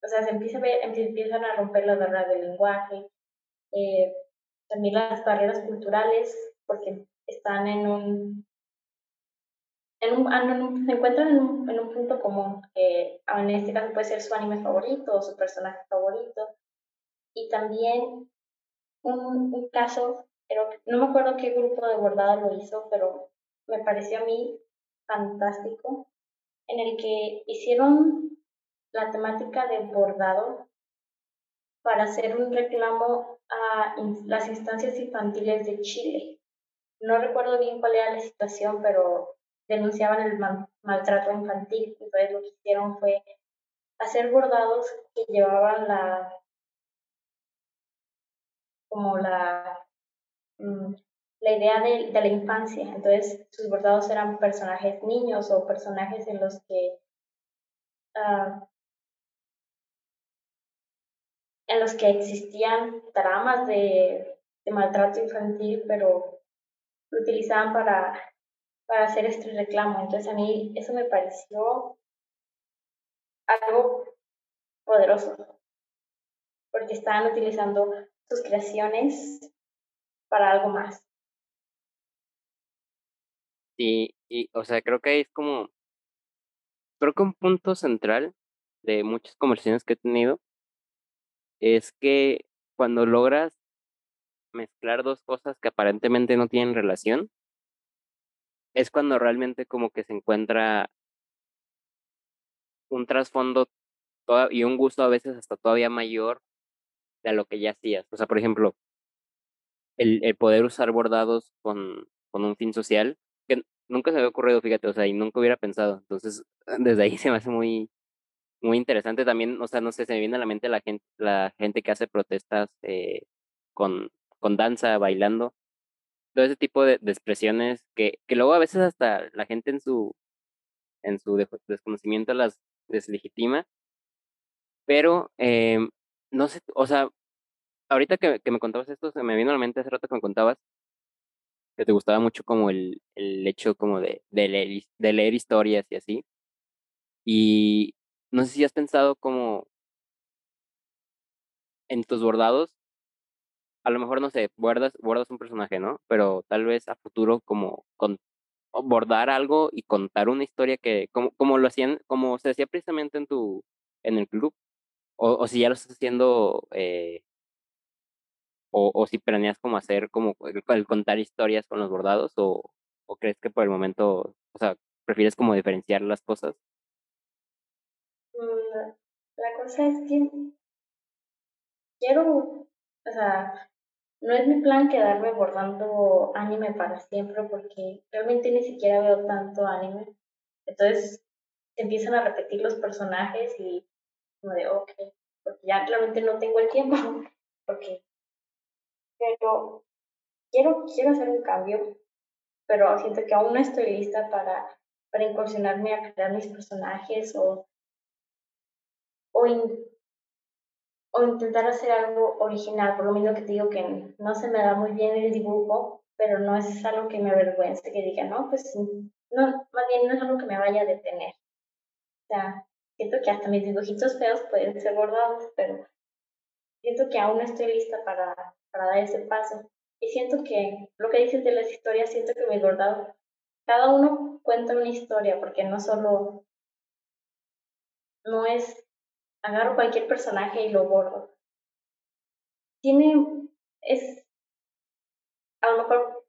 Speaker 1: o sea, se empieza empiezan a romper las barreras del lenguaje, eh, también las barreras culturales, porque están en un, en un, ah, se encuentran en un, en un punto común, que en este caso puede ser su anime favorito o su personaje favorito, y también un, un caso, no me acuerdo qué grupo de bordado lo hizo, pero me pareció a mí fantástico en el que hicieron la temática de bordado para hacer un reclamo a las instancias infantiles de Chile. No recuerdo bien cuál era la situación, pero denunciaban el maltrato infantil. Entonces lo que hicieron fue hacer bordados que llevaban la como la mm, la idea de, la infancia. Entonces, sus bordados eran personajes niños o personajes en los que uh, en los que existían tramas de, de, maltrato infantil, pero lo utilizaban para, para hacer este reclamo. Entonces, a mí eso me pareció algo poderoso, porque estaban utilizando sus creaciones para algo más.
Speaker 2: Y, y, o sea, creo que es como, creo que un punto central de muchas conversaciones que he tenido es que cuando logras mezclar dos cosas que aparentemente no tienen relación, es cuando realmente como que se encuentra un trasfondo y un gusto a veces hasta todavía mayor de lo que ya hacías. O sea, por ejemplo, el, el poder usar bordados con, con un fin social nunca se me había ocurrido, fíjate, o sea, y nunca hubiera pensado. Entonces, desde ahí se me hace muy, muy interesante también, o sea, no sé, se me viene a la mente la gente, la gente que hace protestas eh, con, con danza, bailando, todo ese tipo de, expresiones que, que luego a veces hasta la gente en su, en su desconocimiento las deslegitima, pero eh, no sé, o sea, ahorita que, que me contabas esto, se me vino a la mente hace rato que me contabas que te gustaba mucho como el, el hecho como de, de, leer, de leer historias y así. Y no sé si has pensado como en tus bordados, a lo mejor no sé, bordas, bordas un personaje, ¿no? Pero tal vez a futuro como con, bordar algo y contar una historia que, como, como lo hacían, como se hacía precisamente en tu, en el club, o, o si ya lo estás haciendo eh, o, o si planeas como hacer como el, contar historias con los bordados o, o crees que por el momento, o sea, prefieres como diferenciar las cosas?
Speaker 1: Mm, la cosa es que quiero, o sea, no es mi plan quedarme bordando anime para siempre porque realmente ni siquiera veo tanto anime. Entonces se empiezan a repetir los personajes y como de, ok, porque ya realmente no tengo el tiempo, porque pero quiero, quiero hacer un cambio, pero siento que aún no estoy lista para, para incursionarme a crear mis personajes o, o, o intentar hacer algo original, por lo mismo que te digo que no se me da muy bien el dibujo, pero no es algo que me avergüence, que diga, no, pues no, más bien no es algo que me vaya a detener. O sea, siento que hasta mis dibujitos feos pueden ser bordados, pero siento que aún no estoy lista para, para dar ese paso. Y siento que lo que dices de las historias, siento que mis bordados, cada uno cuenta una historia, porque no solo, no es, agarro cualquier personaje y lo bordo. Tiene, es, a lo mejor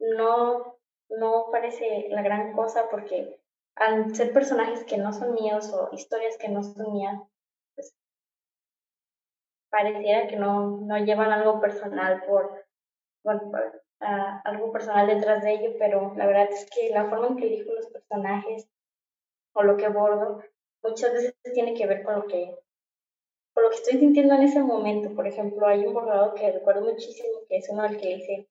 Speaker 1: no, no parece la gran cosa porque al ser personajes que no son míos o historias que no son mías, pareciera que no, no llevan algo personal por, por, algo personal detrás de ello, pero la verdad es que la forma en que elijo los personajes o lo que abordo muchas veces tiene que ver con lo que con lo que estoy sintiendo en ese momento. Por ejemplo, hay un bordado que recuerdo muchísimo, que es uno al que hice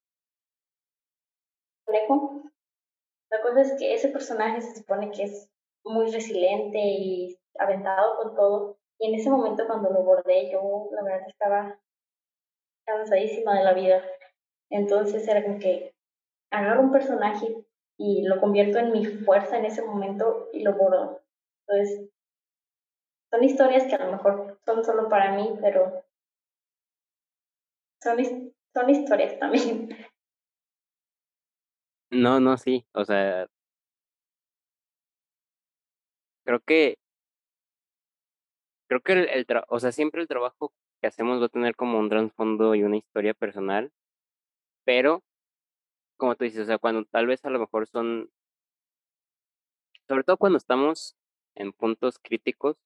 Speaker 1: la cosa es que ese personaje se supone que es muy resiliente y aventado con todo. Y en ese momento cuando lo bordé, yo la verdad estaba cansadísima de la vida. Entonces era como que agarro un personaje y lo convierto en mi fuerza en ese momento y lo bordo. Entonces, son historias que a lo mejor son solo para mí, pero son, son historias también.
Speaker 2: No, no, sí, o sea creo que creo que el el o sea, siempre el trabajo que hacemos va a tener como un trasfondo y una historia personal, pero, como tú dices, o sea, cuando tal vez a lo mejor son sobre todo cuando estamos en puntos críticos,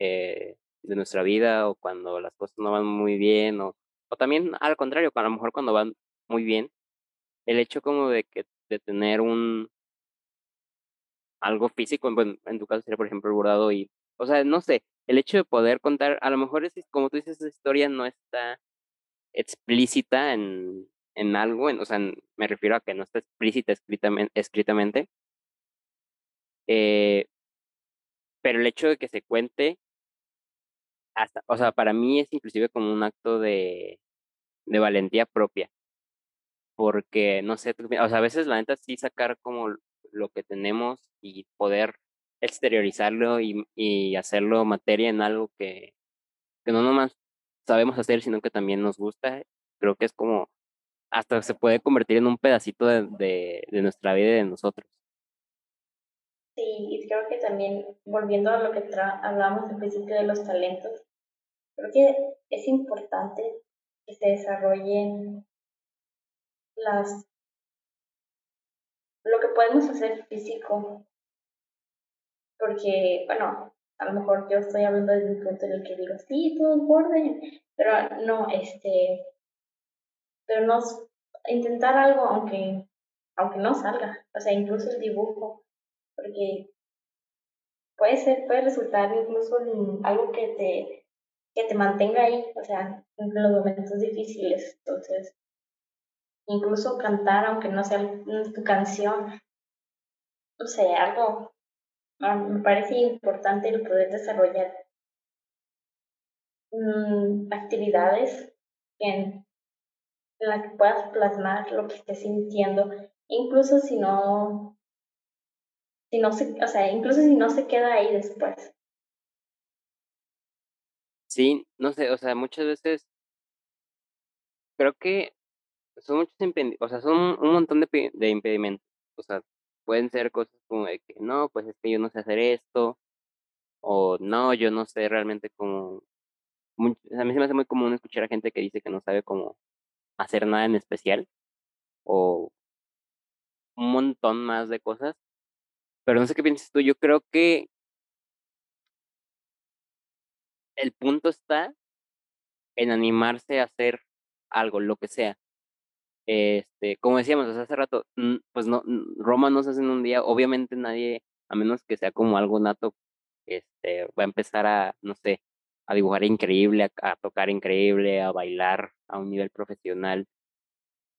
Speaker 2: eh, de nuestra vida, o cuando las cosas no van muy bien, o o también al contrario, a lo mejor cuando van muy bien, el hecho como de que de tener un algo físico, bueno, en tu caso sería, por ejemplo, el bordado y, o sea, no sé, el hecho de poder contar, a lo mejor es, como tú dices, esa historia no está explícita en, en algo, en, o sea, me refiero a que no está explícita escritamente, escritamente. Eh, pero el hecho de que se cuente, hasta, o sea, para mí es inclusive como un acto de, de valentía propia, porque, no sé, o sea, a veces la neta sí sacar como lo que tenemos y poder exteriorizarlo y, hacerlo materia en algo que, que no nomás sabemos hacer, sino que también nos gusta, creo que es como, hasta se puede convertir en un pedacito de, de, de nuestra vida y de nosotros.
Speaker 1: Sí, y creo que también, volviendo a lo que hablábamos al principio de los talentos, creo que es importante que se desarrollen las lo que podemos hacer físico porque bueno a lo mejor yo estoy hablando desde un punto en el que digo sí todos borden pero no este pero no intentar algo aunque aunque no salga o sea incluso el dibujo porque puede ser puede resultar incluso en algo que te que te mantenga ahí o sea en los momentos difíciles entonces incluso cantar, aunque no sea tu canción, no sé, algo, me parece importante poder desarrollar mm, actividades en, en las que puedas plasmar lo que estés sintiendo, incluso si no, si no se, o sea, incluso si no se queda ahí después.
Speaker 2: Sí, no sé, o sea, muchas veces creo que son muchos o sea, son un montón de, de impedimentos. O sea, pueden ser cosas como de que no, pues es que yo no sé hacer esto, o no, yo no sé realmente cómo. a mí se me hace muy común escuchar a gente que dice que no sabe cómo hacer nada en especial, o un montón más de cosas. Pero no sé qué piensas tú, yo creo que el punto está en animarse a hacer algo, lo que sea. Este, como decíamos hace rato, pues no, Roma no se hace en un día, obviamente nadie, a menos que sea como algo nato, este, va a empezar a, no sé, a dibujar increíble, a, tocar increíble, a bailar a un nivel profesional.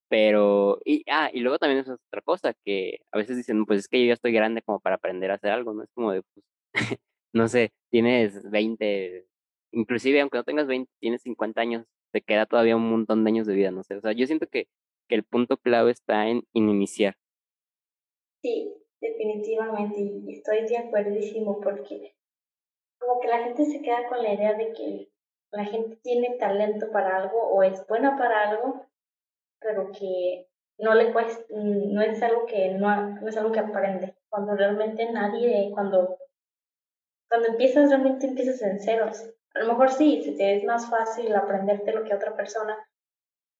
Speaker 2: Pero, y, ah, y luego también es otra cosa, que a veces dicen, pues es que yo ya estoy grande como para aprender a hacer algo, ¿no? Es como de, pues, no sé, tienes 20, inclusive aunque no tengas 20, tienes 50 años, te queda todavía un montón de años de vida, no sé. O sea, yo siento que que el punto clave está en iniciar.
Speaker 1: Sí, definitivamente, y estoy de acuerdísimo porque como que la gente se queda con la idea de que la gente tiene talento para algo o es buena para algo, pero que no le cuesta, no es algo que no, no es algo que aprende. Cuando realmente nadie, cuando, cuando empiezas, realmente empiezas en ceros. A lo mejor sí, se te es más fácil aprenderte lo que otra persona,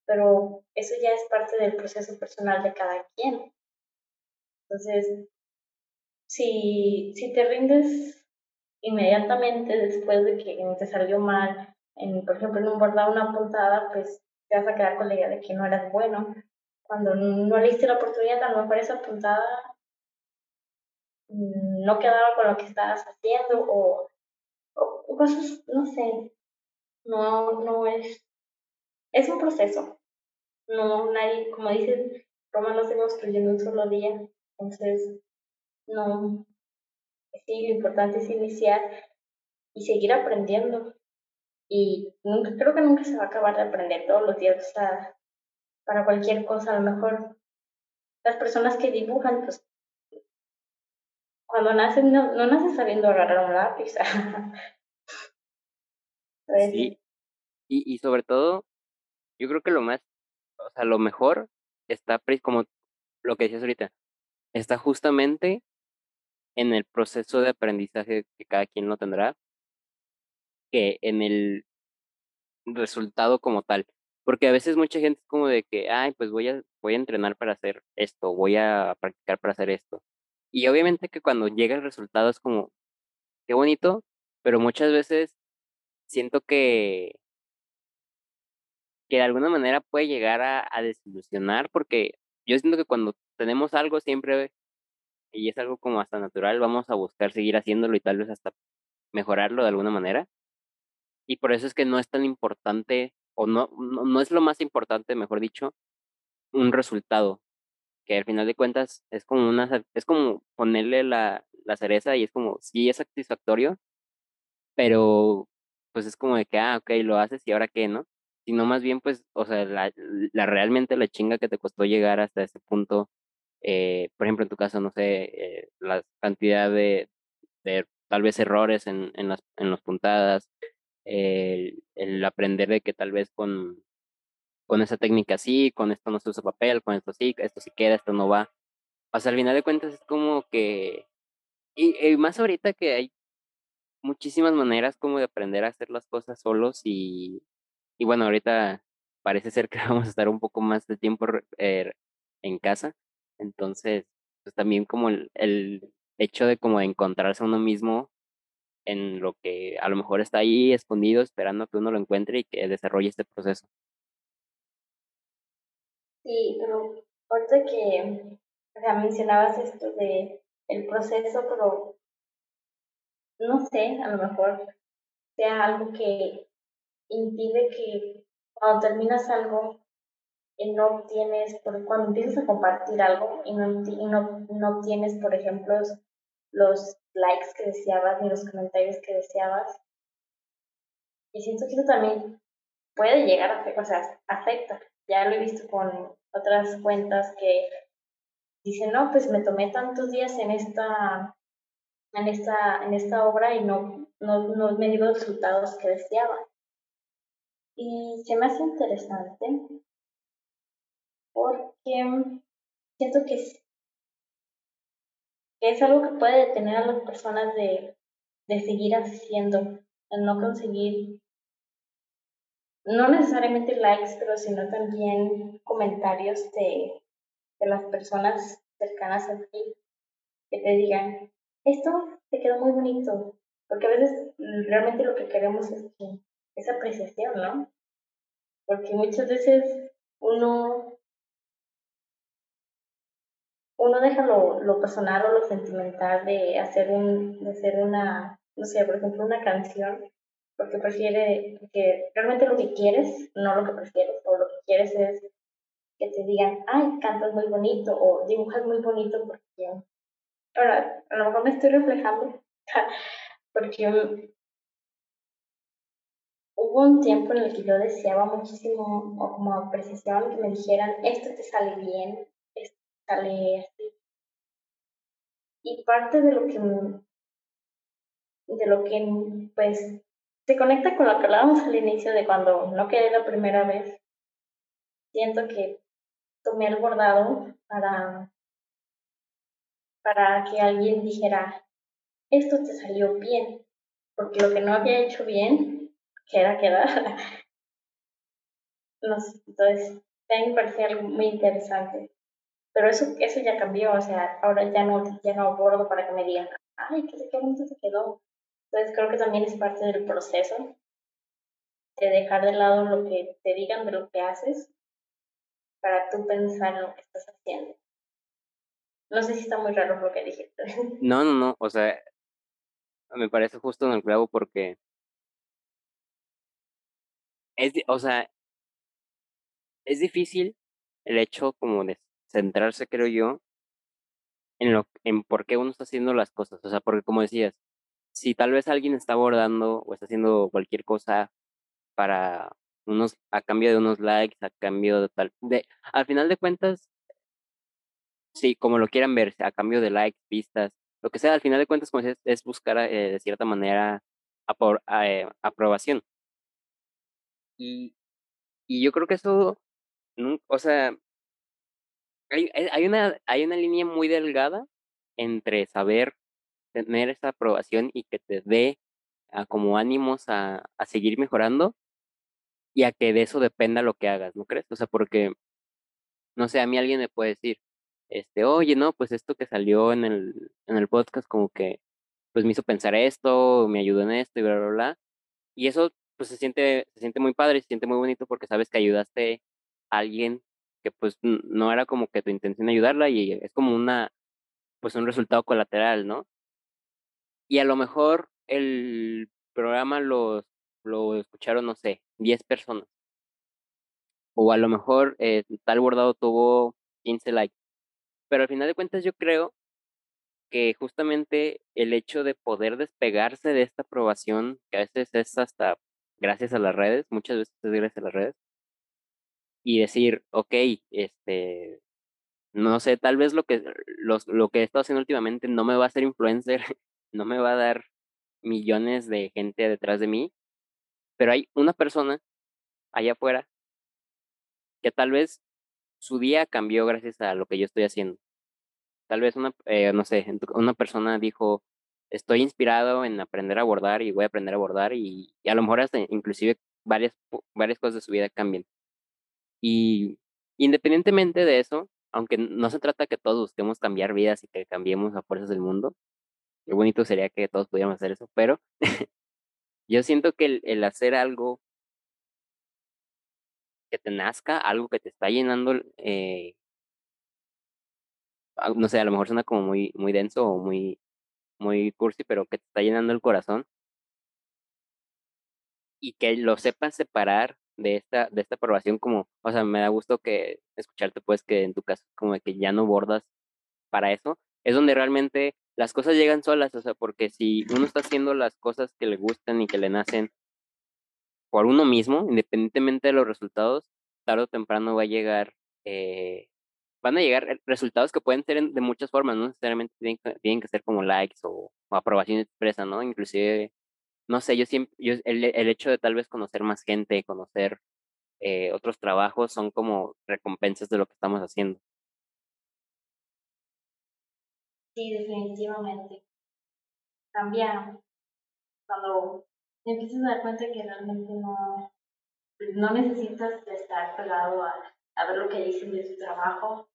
Speaker 1: pero eso ya es parte del proceso personal de cada quien. Entonces, si, si te rindes inmediatamente después de que te salió mal, en, por ejemplo, en un bordado una puntada, pues te vas a quedar con la idea de que no eras bueno. Cuando no le diste la oportunidad, a lo mejor esa puntada no quedaba con lo que estabas haciendo o, o cosas, no sé, no, no es, es un proceso. No, nadie, como dices, Roma no se construye en un solo día, entonces, no, sí, lo importante es iniciar y seguir aprendiendo. Y nunca, creo que nunca se va a acabar de aprender todos los días, o sea, para cualquier cosa, a lo mejor las personas que dibujan, pues cuando nacen, no, no nacen sabiendo agarrar un lápiz.
Speaker 2: sí, y, y sobre todo, yo creo que lo más, o sea, lo mejor está como lo que decías ahorita, está justamente en el proceso de aprendizaje que cada quien lo tendrá, que en el resultado como tal. Porque a veces mucha gente es como de que, ay, pues voy a, voy a entrenar para hacer esto, voy a practicar para hacer esto. Y obviamente que cuando llega el resultado es como, qué bonito, pero muchas veces siento que, que de alguna manera puede llegar a, desilusionar, porque yo siento que cuando tenemos algo siempre, y es algo como hasta natural, vamos a buscar seguir haciéndolo y tal vez hasta mejorarlo de alguna manera. Y por eso es que no es tan importante, o no, no, es lo más importante, mejor dicho, un resultado, que al final de cuentas es como una, es como ponerle la, la cereza y es como, sí es satisfactorio, pero pues es como de que, ah, ok, lo haces y ahora qué, ¿no? Sino más bien, pues, o sea, la, realmente la chinga que te costó llegar hasta ese punto, eh, por ejemplo, en tu caso, no sé, eh, la cantidad de, tal vez errores en, en, las, en las puntadas, el, aprender de que tal vez con, con esa técnica sí, con esto no se usa papel, con esto sí, esto sí queda, esto no va. O sea, al final de cuentas es como que, y más ahorita que hay muchísimas maneras como de aprender a hacer las cosas solos y, y bueno, ahorita parece ser que vamos a estar un poco más de tiempo eh, en casa, entonces, pues también como el, el hecho de como encontrarse a uno mismo en lo que a lo mejor está ahí escondido esperando que uno lo encuentre y que desarrolle este proceso.
Speaker 1: Sí, pero ahorita que mencionabas esto de el proceso, pero no sé, a lo mejor sea algo que impide que cuando terminas algo y no obtienes, cuando empiezas a compartir algo y no, y no, no obtienes, por ejemplo, los likes que deseabas ni los comentarios que deseabas. Y siento que eso también puede llegar a, o sea, afecta. Ya lo he visto con otras cuentas que dicen, no, pues me tomé tantos días en esta, en esta, en esta obra y no, no, no me dio los resultados que deseaba. Y se me hace interesante porque siento que es algo que puede detener a las personas de, de seguir haciendo, de no conseguir, no necesariamente likes, pero sino también comentarios de, de las personas cercanas a ti que te digan, esto te quedó muy bonito, porque a veces realmente lo que queremos es, que, es apreciación, ¿no? Porque muchas veces uno uno deja lo, lo, personal o lo sentimental de hacer, un, de hacer una, no sé, por ejemplo, una canción, porque prefiere, que realmente lo que quieres, no lo que prefieres, o lo que quieres es que te digan, ay, cantas muy bonito, o dibujas muy bonito, porque ahora, a lo mejor me estoy reflejando, porque un tiempo en el que yo deseaba muchísimo, o como apreciación, que me dijeran, esto te sale bien, esto te sale así. Y parte de lo que, de lo que, pues, se conecta con lo que hablábamos al inicio de cuando no quedé la primera vez. Siento que tomé el bordado para, para que alguien dijera, esto te salió bien, porque lo que no había hecho bien queda, queda. no entonces, a mí me parece algo muy interesante. Pero eso, eso ya cambió, o sea, ahora ya no, ya no abordo para que me digan, ay, qué, qué bonito te quedó. Entonces creo que también es parte del proceso de dejar de lado lo que te digan de lo que haces para tú pensar en lo que estás haciendo. No sé si está muy raro lo que dijiste.
Speaker 2: No, no, no, o sea, me parece justo en el clavo porque es, o sea, es difícil el hecho como de centrarse, creo yo, en lo, en por qué uno está haciendo las cosas. O sea, porque como decías, si tal vez alguien está abordando o está haciendo cualquier cosa para unos, a cambio de unos likes, a cambio de tal, de, al final de cuentas, sí, como lo quieran ver, a cambio de likes, vistas, lo que sea, al final de cuentas, es, buscar eh, de cierta manera eh, aprobación. Y, y yo creo que eso, o sea, hay, hay, una, hay una línea muy delgada entre saber tener esa aprobación y que te dé a como ánimos a, a seguir mejorando y a que de eso dependa lo que hagas, ¿no crees? O sea, porque, no sé, a mí alguien me puede decir, este, oye, no, pues esto que salió en el, en el podcast como que, pues me hizo pensar esto, me ayudó en esto y bla, bla, bla. Y eso pues se siente, se siente muy padre, se siente muy bonito porque sabes que ayudaste a alguien que pues no era como que tu intención ayudarla y es como una, pues un resultado colateral, ¿no? Y a lo mejor el programa lo, lo escucharon, no sé, 10 personas. O a lo mejor eh, tal bordado tuvo 15 likes. Pero al final de cuentas yo creo que justamente el hecho de poder despegarse de esta aprobación, que a veces es hasta gracias a las redes, muchas veces es gracias a las redes, y decir, ok, este, no sé, tal vez lo que, los, lo que he estado haciendo últimamente no me va a hacer influencer, no me va a dar millones de gente detrás de mí, pero hay una persona allá afuera que tal vez su día cambió gracias a lo que yo estoy haciendo. Tal vez una, eh, no sé, una persona dijo, estoy inspirado en aprender a bordar y voy a aprender a bordar y, a lo mejor hasta inclusive varias, varias cosas de su vida cambien. Y independientemente de eso, aunque no se trata que todos busquemos cambiar vidas y que cambiemos a fuerzas del mundo, qué bonito sería que todos pudiéramos hacer eso, pero yo siento que el, el hacer algo que te nazca, algo que te está llenando, eh, no sé, a lo mejor suena como muy, muy denso o muy muy cursi, pero que te está llenando el corazón. Y que lo sepas separar de esta, de esta aprobación como, o sea, me da gusto que escucharte pues que en tu caso como que ya no bordas para eso, es donde realmente las cosas llegan solas, o sea, porque si uno está haciendo las cosas que le gustan y que le nacen por uno mismo, independientemente de los resultados, tarde o temprano va a llegar eh, van a llegar resultados que pueden ser de muchas formas, no necesariamente tienen, que ser como likes o, aprobación expresa, ¿no? Inclusive, no sé, yo siempre, el, hecho de tal vez conocer más gente, conocer eh, otros trabajos, son como recompensas de lo que estamos haciendo.
Speaker 1: Sí, definitivamente. Cambia cuando empiezas a dar cuenta que realmente no, no necesitas estar pegado a a ver lo que dicen de su trabajo,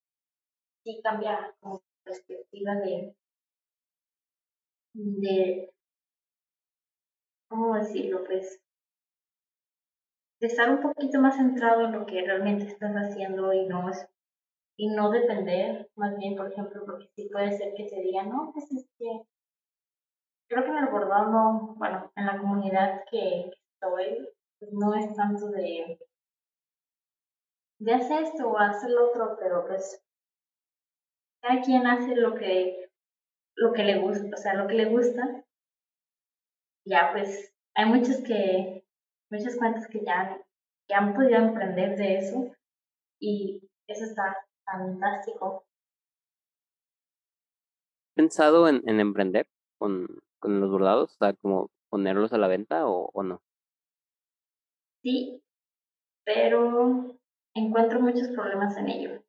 Speaker 1: sí cambia como perspectiva de, de, ¿cómo decirlo? Pues, de estar un poquito más centrado en lo que realmente estás haciendo y no es y no depender, más bien, por ejemplo, porque sí puede ser que te digan, no, pues es que creo que en el bordado no, bueno, en la comunidad que estoy, pues no es tanto de de hacer esto o hacer lo otro, pero pues cada quien hace lo que, lo que le gusta, o sea, lo que le gusta. Ya, pues hay muchos que muchas cuentas que ya, que han podido emprender de eso y eso está fantástico.
Speaker 2: ¿Has pensado en, en emprender con, con los bordados? O sea, como ponerlos a la venta o, o no?
Speaker 1: Sí, pero encuentro muchos problemas en ello,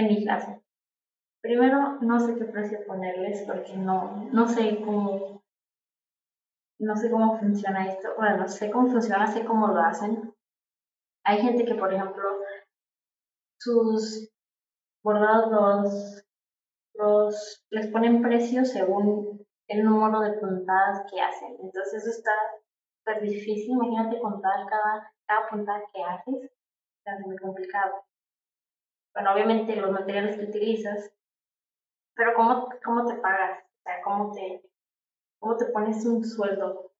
Speaker 1: en mi caso. Primero, no sé qué precio ponerles porque no, no sé cómo, no sé cómo funciona esto. Bueno, no sé cómo funciona, sé cómo lo hacen. Hay gente que, por ejemplo, sus bordados los, les ponen precios según el número de puntadas que hacen. Entonces eso está súper difícil. Imagínate contar cada, cada puntada que haces. Es muy complicado. Bueno, obviamente los materiales que utilizas pero ¿cómo, cómo te pagas? O sea, ¿cómo te, ¿cómo te pones un sueldo?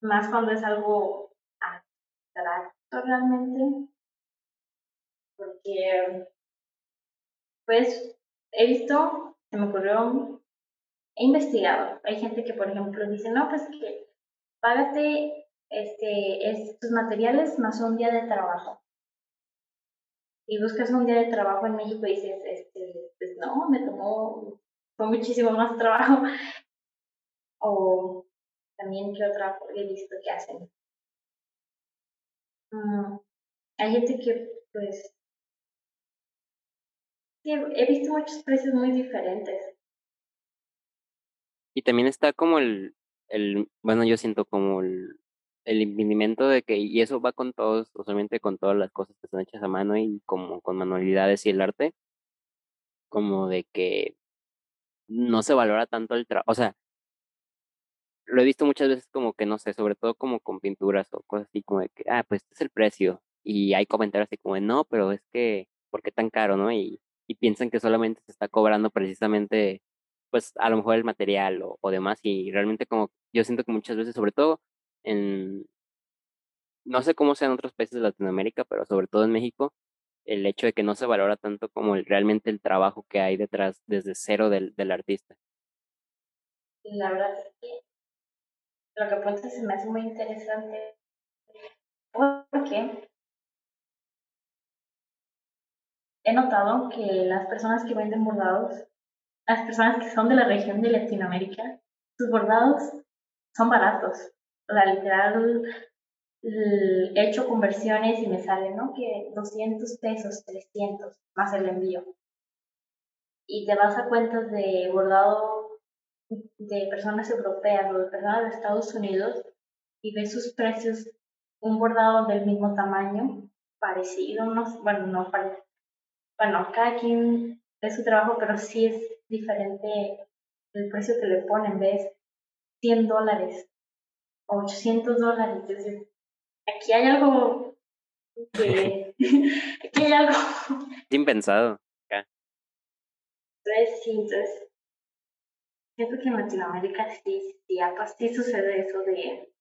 Speaker 1: Más cuando es algo abstracto realmente. Porque, pues, he visto, se me ocurrió, he investigado. Hay gente que, por ejemplo, dice, no, pues que págate este, estos materiales más un día de trabajo y buscas un día de trabajo en México y dices, este, pues no, me tomó, fue muchísimo más trabajo. O también, ¿qué otra he visto que hacen? Mm, hay gente que, pues, sí, he visto muchos precios muy diferentes.
Speaker 2: Y también está como el, el bueno, yo siento como el, el impedimento de que, y eso va con todos, usualmente con todas las cosas que están hechas a mano y como con manualidades y el arte, como de que no se valora tanto el trabajo, o sea, lo he visto muchas veces como que no sé, sobre todo como con pinturas o cosas así como de que, ah, pues este es el precio, y hay comentarios así como de, no, pero es que, ¿por qué tan caro, no? Y, y piensan que solamente se está cobrando precisamente, pues a lo mejor el material o, o demás, y realmente como yo siento que muchas veces, sobre todo en, no sé cómo sea en otros países de Latinoamérica, pero sobre todo en México, el hecho de que no se valora tanto como realmente el trabajo que hay detrás desde cero del, del artista.
Speaker 1: La verdad es que lo que cuentas se me hace muy interesante porque he notado que las personas que venden bordados, las personas que son de la región de Latinoamérica, sus bordados son baratos. O sea, literal, he hecho conversiones y me sale, ¿no? Que 200 pesos, 300, más el envío. Y te vas a cuentas de bordado de personas europeas o de personas de Estados Unidos y ves sus precios, un bordado del mismo tamaño, parecido, no, bueno, no parecido. Bueno, cada quien ve su trabajo, pero sí es diferente el precio que le ponen, ves 100 dólares 800 dólares. Entonces, aquí hay algo que. aquí hay algo.
Speaker 2: Sin pensado.
Speaker 1: Entonces, sí, entonces. Siento que en Latinoamérica sí, sí, sí sucede eso de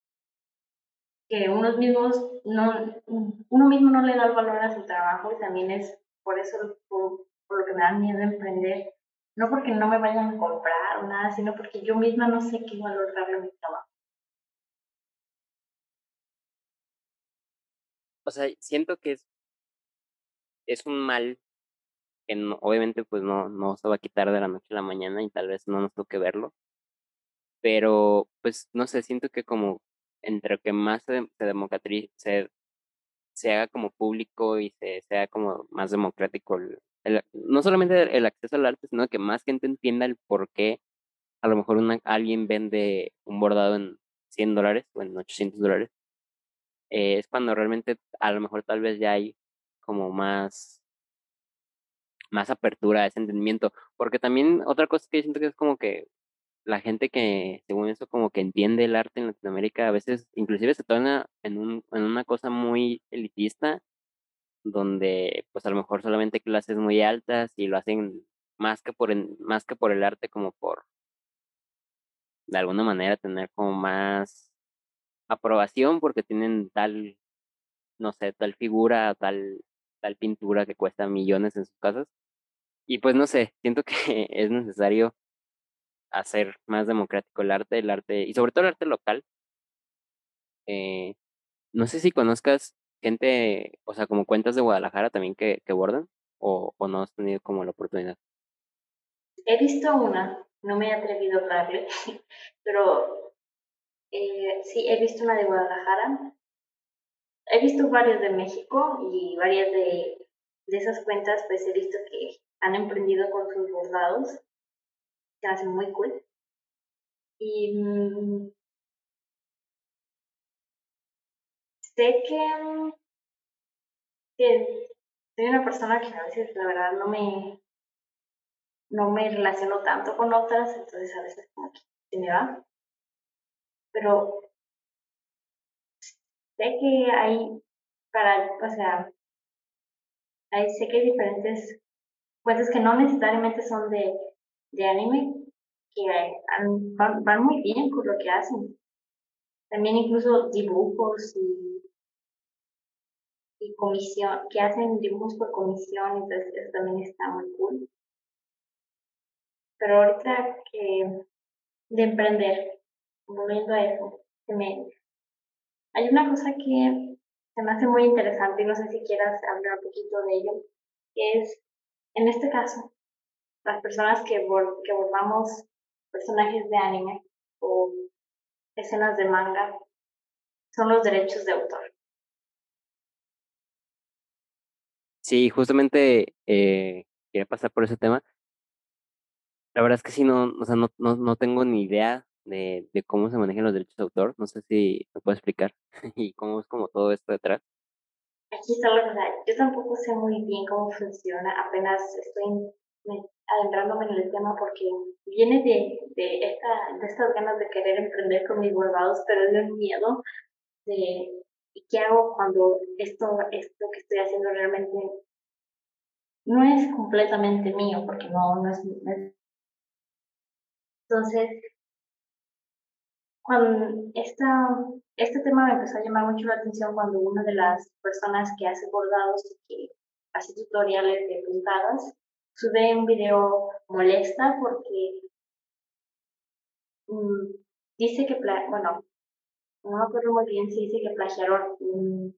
Speaker 1: que uno mismos no, uno mismo no le da el valor a su trabajo y también es por eso por, por lo que me da miedo emprender. No porque no me vayan a comprar o nada, sino porque yo misma no sé qué valor darle a mi trabajo.
Speaker 2: O sea, siento que es, es un mal que obviamente pues no, no se va a quitar de la noche a la mañana y tal vez no nos toque verlo. Pero pues no sé, siento que como entre que más se, se se, haga como público y se sea como más democrático, el, no solamente el acceso al arte, sino que más gente entienda el por qué a lo mejor una, alguien vende un bordado en 100 dólares o en 800 dólares eh, es cuando realmente a lo mejor tal vez ya hay como más más apertura a ese entendimiento porque también otra cosa que yo siento que es como que la gente que según eso como que entiende el arte en Latinoamérica a veces inclusive se torna en un en una cosa muy elitista donde pues a lo mejor solamente clases muy altas y lo hacen más que por más que por el arte como por de alguna manera tener como más aprobación porque tienen tal, no sé, tal figura, tal, tal pintura que cuesta millones en sus casas. Y pues no sé, siento que es necesario hacer más democrático el arte, el arte, y sobre todo el arte local, Eh, no sé si conozcas gente, o sea, como cuentas de Guadalajara también que, que bordan, o, o no has tenido como la oportunidad.
Speaker 1: He visto una, no me he atrevido a hablarle, pero eh, sí, he visto una de Guadalajara. He visto varias de México y varias de, de esas cuentas, pues he visto que han emprendido con sus bordados. Se hacen muy cool. Y mm, sé que, que soy una persona que a veces la verdad no me no me relaciono tanto con otras, entonces a veces como que se me va. Pero sé que hay para, o sea, sé que hay diferentes cuentas que no necesariamente son de, de anime, que van, van muy bien con lo que hacen. También incluso dibujos y, y comisión, que hacen dibujos por comisión, entonces eso también está muy cool. Pero ahorita que de emprender, volviendo a eso, me, hay una cosa que se me hace muy interesante y no sé si quieras hablar un poquito de ello, que es, en este caso, las personas que, que volvamos personajes de anime o escenas de manga son los derechos de autor.
Speaker 2: Sí, justamente eh, quería pasar por ese tema. La verdad es que sí, no, o sea, no, no, no tengo ni idea de, de cómo se manejan los derechos de autor. No sé si me puedes explicar y cómo es como todo esto detrás.
Speaker 1: Aquí está la verdad. Yo tampoco sé muy bien cómo funciona. Apenas estoy adentrándome en el tema porque viene de, de, esta, de estas ganas de querer emprender con mis bordados, pero es de miedo de qué hago cuando esto, esto que estoy haciendo realmente no es completamente mío, porque no, no es, entonces, cuando esta, este tema me empezó a llamar mucho la atención cuando una de las personas que hace bordados y que hace tutoriales de puntadas sube un video molesta porque mm, dice que, bueno, no me acuerdo muy bien si dice que plagiaron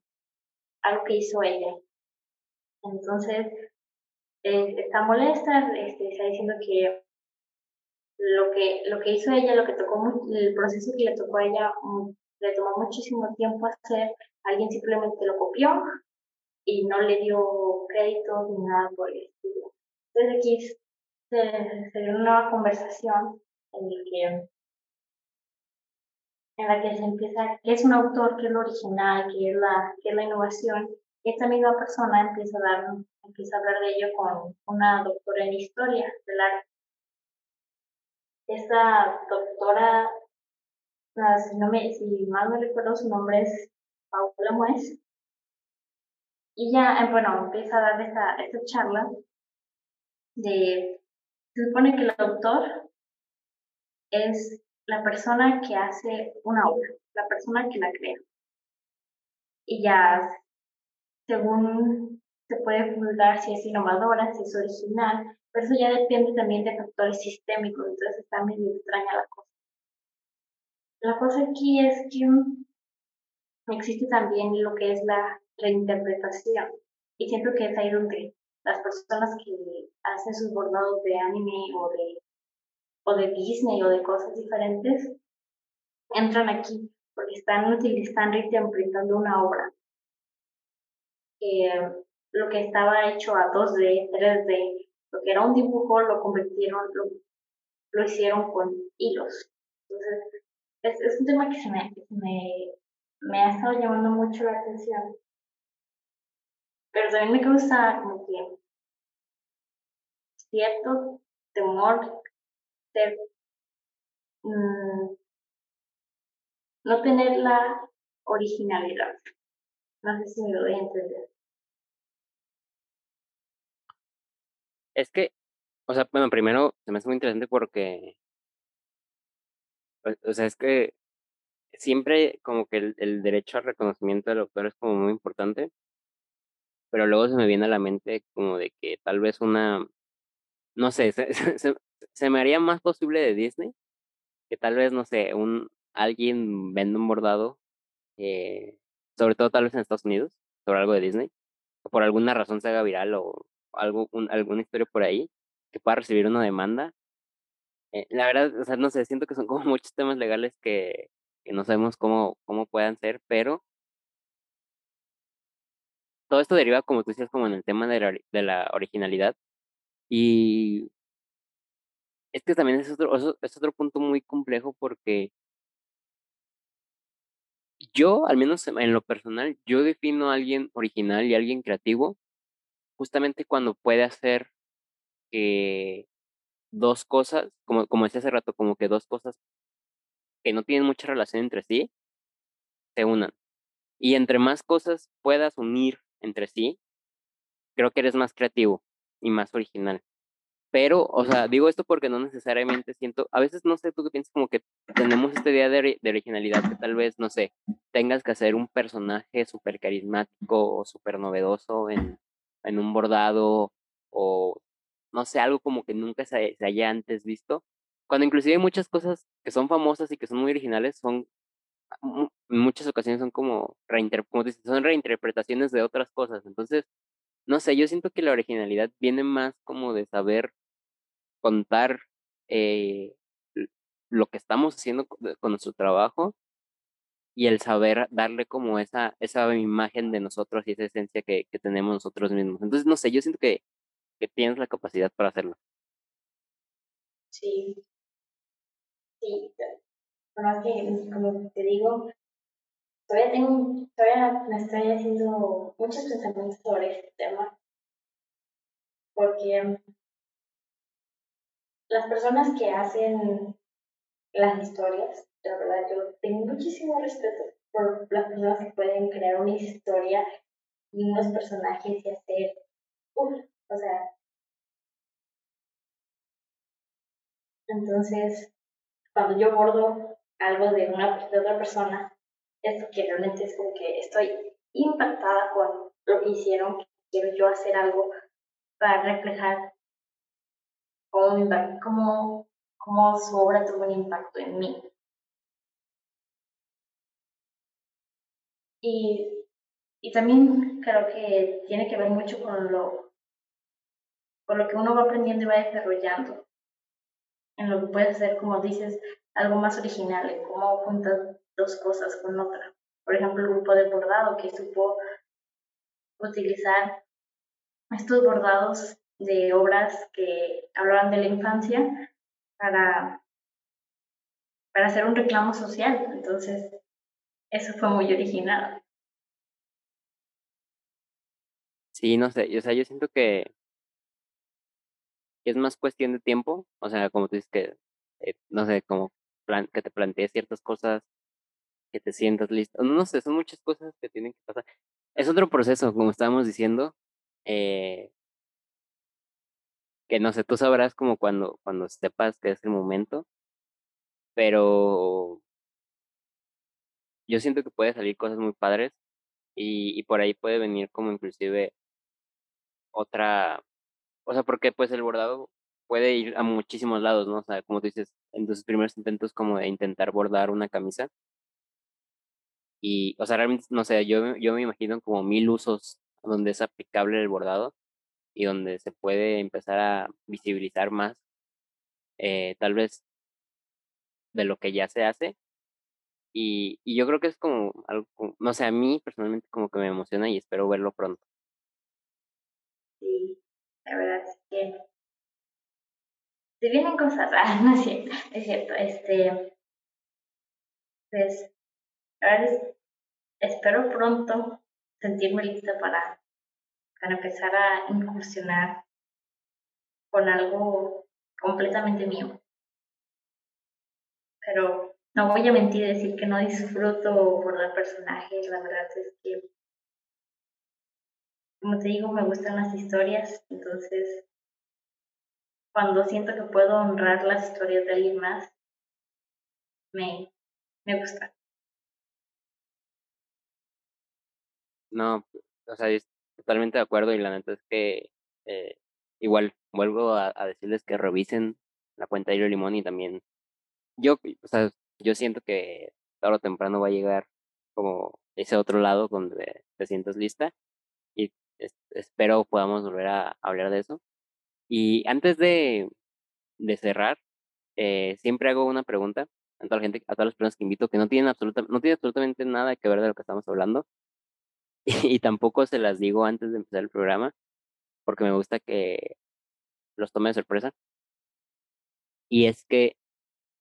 Speaker 1: algo que hizo ella. Entonces, eh, está molesta, este, está diciendo que lo que, lo que hizo ella, lo que tocó, el proceso que le tocó a ella, le tomó muchísimo tiempo hacer, alguien simplemente lo copió y no le dio crédito ni nada por el estilo. Entonces aquí se, dio una nueva conversación en la que en la que se empieza, qué es un autor, qué es lo original, qué es la, qué es la innovación. Esta misma persona empieza a, dar, empieza a hablar de ello con una doctora en historia del arte esta doctora, ah, si, no me, si mal no recuerdo su nombre es Paula Muez, y ya, eh, bueno, empieza a dar esta, esta charla de, se supone que el autor es la persona que hace una obra, la persona que la crea. Y ya, según se puede juzgar si es innovadora, si es original, pero eso ya depende también de factores sistémicos, entonces está medio extraña la cosa. La cosa aquí es que existe también lo que es la reinterpretación. Y siento que es ahí donde las personas que hacen sus bordados de anime o de, o de Disney o de cosas diferentes entran aquí porque están utilizando y reinterpretando una obra. Lo que estaba hecho a 2D, 3D, lo que era un dibujo lo convirtieron, lo, hicieron con hilos. Entonces, es, es un tema que se me, me, me ha estado llamando mucho la atención. Pero también me causa como que cierto temor de mm, no tener la originalidad. No sé si me lo voy a entender.
Speaker 2: Es que, o sea, bueno, primero se me hace muy interesante porque, o, sea, es que siempre como que el, derecho al reconocimiento del autor es como muy importante, pero luego se me viene a la mente como de que tal vez una, no sé, se me haría más posible de Disney que tal vez, no sé, un alguien vende un bordado eh, sobre todo tal vez en Estados Unidos, sobre algo de Disney, o por alguna razón se haga viral o algo, alguna historia por ahí, que pueda recibir una demanda. Eh, la verdad, o sea, no sé, siento que son como muchos temas legales que, que no sabemos cómo, cómo puedan ser, pero todo esto deriva, como tú decías, como en el tema de la, de la originalidad. Y es que también es otro, es otro punto muy complejo porque yo, al menos en lo personal, yo defino a alguien original y a alguien creativo justamente cuando puede hacer que dos cosas, como, como decía hace rato, como que dos cosas que no tienen mucha relación entre sí, se unan. Y entre más cosas puedas unir entre sí, creo que eres más creativo y más original. Pero, o sea, digo esto porque no necesariamente siento, a veces no sé, tú que piensas como que tenemos esta idea de, de originalidad que tal vez, no sé, tengas que hacer un personaje súper carismático o súper novedoso en, en un bordado o, no sé, algo como que nunca se, se haya antes visto. Cuando inclusive muchas cosas que son famosas y que son muy originales, son en muchas ocasiones son como, como dices, son reinterpretaciones de otras cosas. Entonces, no sé, yo siento que la originalidad viene más como de saber contar eh, lo que estamos haciendo con nuestro trabajo y el saber darle como esa, esa imagen de nosotros y esa esencia que, que tenemos nosotros mismos. Entonces, no sé, yo siento que, que tienes la capacidad para hacerlo.
Speaker 1: Sí. Sí, más que, como te digo, todavía tengo, todavía me estoy haciendo muchos pensamientos sobre este tema, porque las personas que hacen las historias, la verdad, yo tengo muchísimo respeto por las personas que pueden crear una historia y unos personajes y hacer, uff, o sea, entonces, cuando yo bordo algo de, una, de otra persona, es que realmente es como que estoy impactada con lo que hicieron, quiero yo hacer algo para reflejar cómo, cómo, cómo su obra tuvo un impacto en mí. Y, y también creo que tiene que ver mucho con lo, con lo que uno va aprendiendo y va desarrollando. En lo que puede ser, como dices, algo más original, en cómo juntas dos cosas con otra. Por ejemplo, el grupo de bordado que supo utilizar estos bordados de obras que hablaban de la infancia para, para hacer un reclamo social. Entonces, eso fue muy original.
Speaker 2: Sí, no sé, o sea, yo siento que es más cuestión de tiempo, o sea, como tú dices que, eh, no sé, como que te plantees ciertas cosas, que te sientas listo, no, sé, son muchas cosas que tienen que pasar. Es otro proceso, como estábamos diciendo, eh, que no sé, tú sabrás como cuando, cuando sepas que es el momento, pero yo siento que puede salir cosas muy padres y, y por ahí puede venir como inclusive otra, o sea, porque pues el bordado puede ir a muchísimos lados, ¿no? O sea, como tú dices, en tus primeros intentos como de intentar bordar una camisa. Y, o sea, realmente, no sé, yo, yo me imagino como mil usos donde es aplicable el bordado y donde se puede empezar a visibilizar más, eh, tal vez, de lo que ya se hace. Y, y yo creo que es como algo, no sé, a mí personalmente como que me emociona y espero verlo pronto.
Speaker 1: Sí, la verdad es que se vienen cosas, ah, no es cierto, es cierto, este, pues, espero pronto sentirme lista para, para empezar a incursionar con algo completamente mío. Pero no voy a mentir decir que no disfruto por el personaje, la verdad es que, como te digo, me gustan las historias, entonces cuando siento que puedo honrar las historias de alguien más, me, me gusta.
Speaker 2: No, o sea, estoy totalmente de acuerdo y la neta es que eh, igual vuelvo a, decirles que revisen la cuenta de Hilo Limón y también yo, o sea, yo siento que tarde o temprano va a llegar como ese otro lado donde te sientas lista y espero podamos volver a hablar de eso. Y antes de, de cerrar, eh, siempre hago una pregunta a toda la gente, a todas las personas que invito que no tienen absoluta, no tiene absolutamente nada que ver de lo que estamos hablando. Y, tampoco se las digo antes de empezar el programa, porque me gusta que los tome de sorpresa. Y es que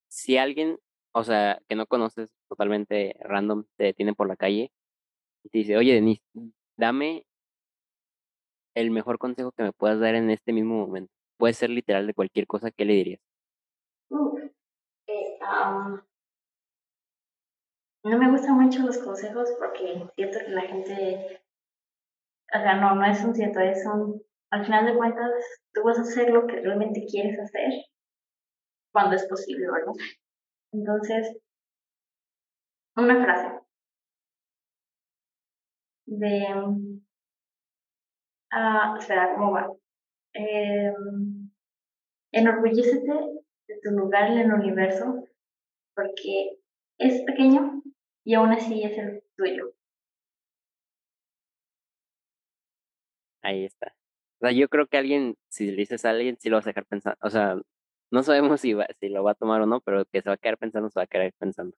Speaker 2: si alguien, o sea, que no conoces totalmente random, te detiene por la calle y te dice, oye, Denise, dame el mejor consejo que me puedas dar en este mismo momento. Puede ser literal de cualquier cosa, ¿qué le dirías?
Speaker 1: Eh, no me gustan mucho los consejos porque siento que la gente, o sea, no, no es un cierto, es un, al final de cuentas, tú vas a hacer lo que realmente quieres hacer cuando es posible, ¿verdad? Entonces, una frase de, ah, espera, ¿cómo va? Eh, enorgullécete de tu lugar en el universo porque es pequeño y aún así es el tuyo.
Speaker 2: Ahí está. O sea, yo creo que alguien, si le dices a alguien, sí lo vas a dejar pensando. O sea, no sabemos si, va, si lo va a tomar o no, pero que se va a quedar pensando, se va a quedar pensando.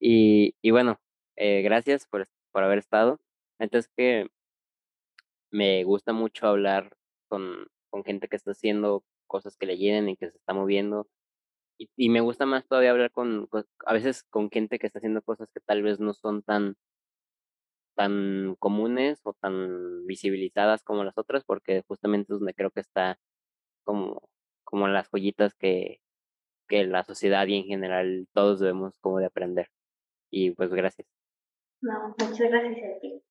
Speaker 2: y, y bueno, eh, gracias por, por haber estado. Entonces que me gusta mucho hablar con, con gente que está haciendo cosas que le llenen y que se está moviendo. Y, y me gusta más todavía hablar con, a veces con gente que está haciendo cosas que tal vez no son tan tan comunes o tan visibilizadas como las otras, porque justamente es donde creo que está como como las joyitas que, que la sociedad y en general todos debemos como de aprender. Y pues gracias.
Speaker 1: No, muchas gracias a ti.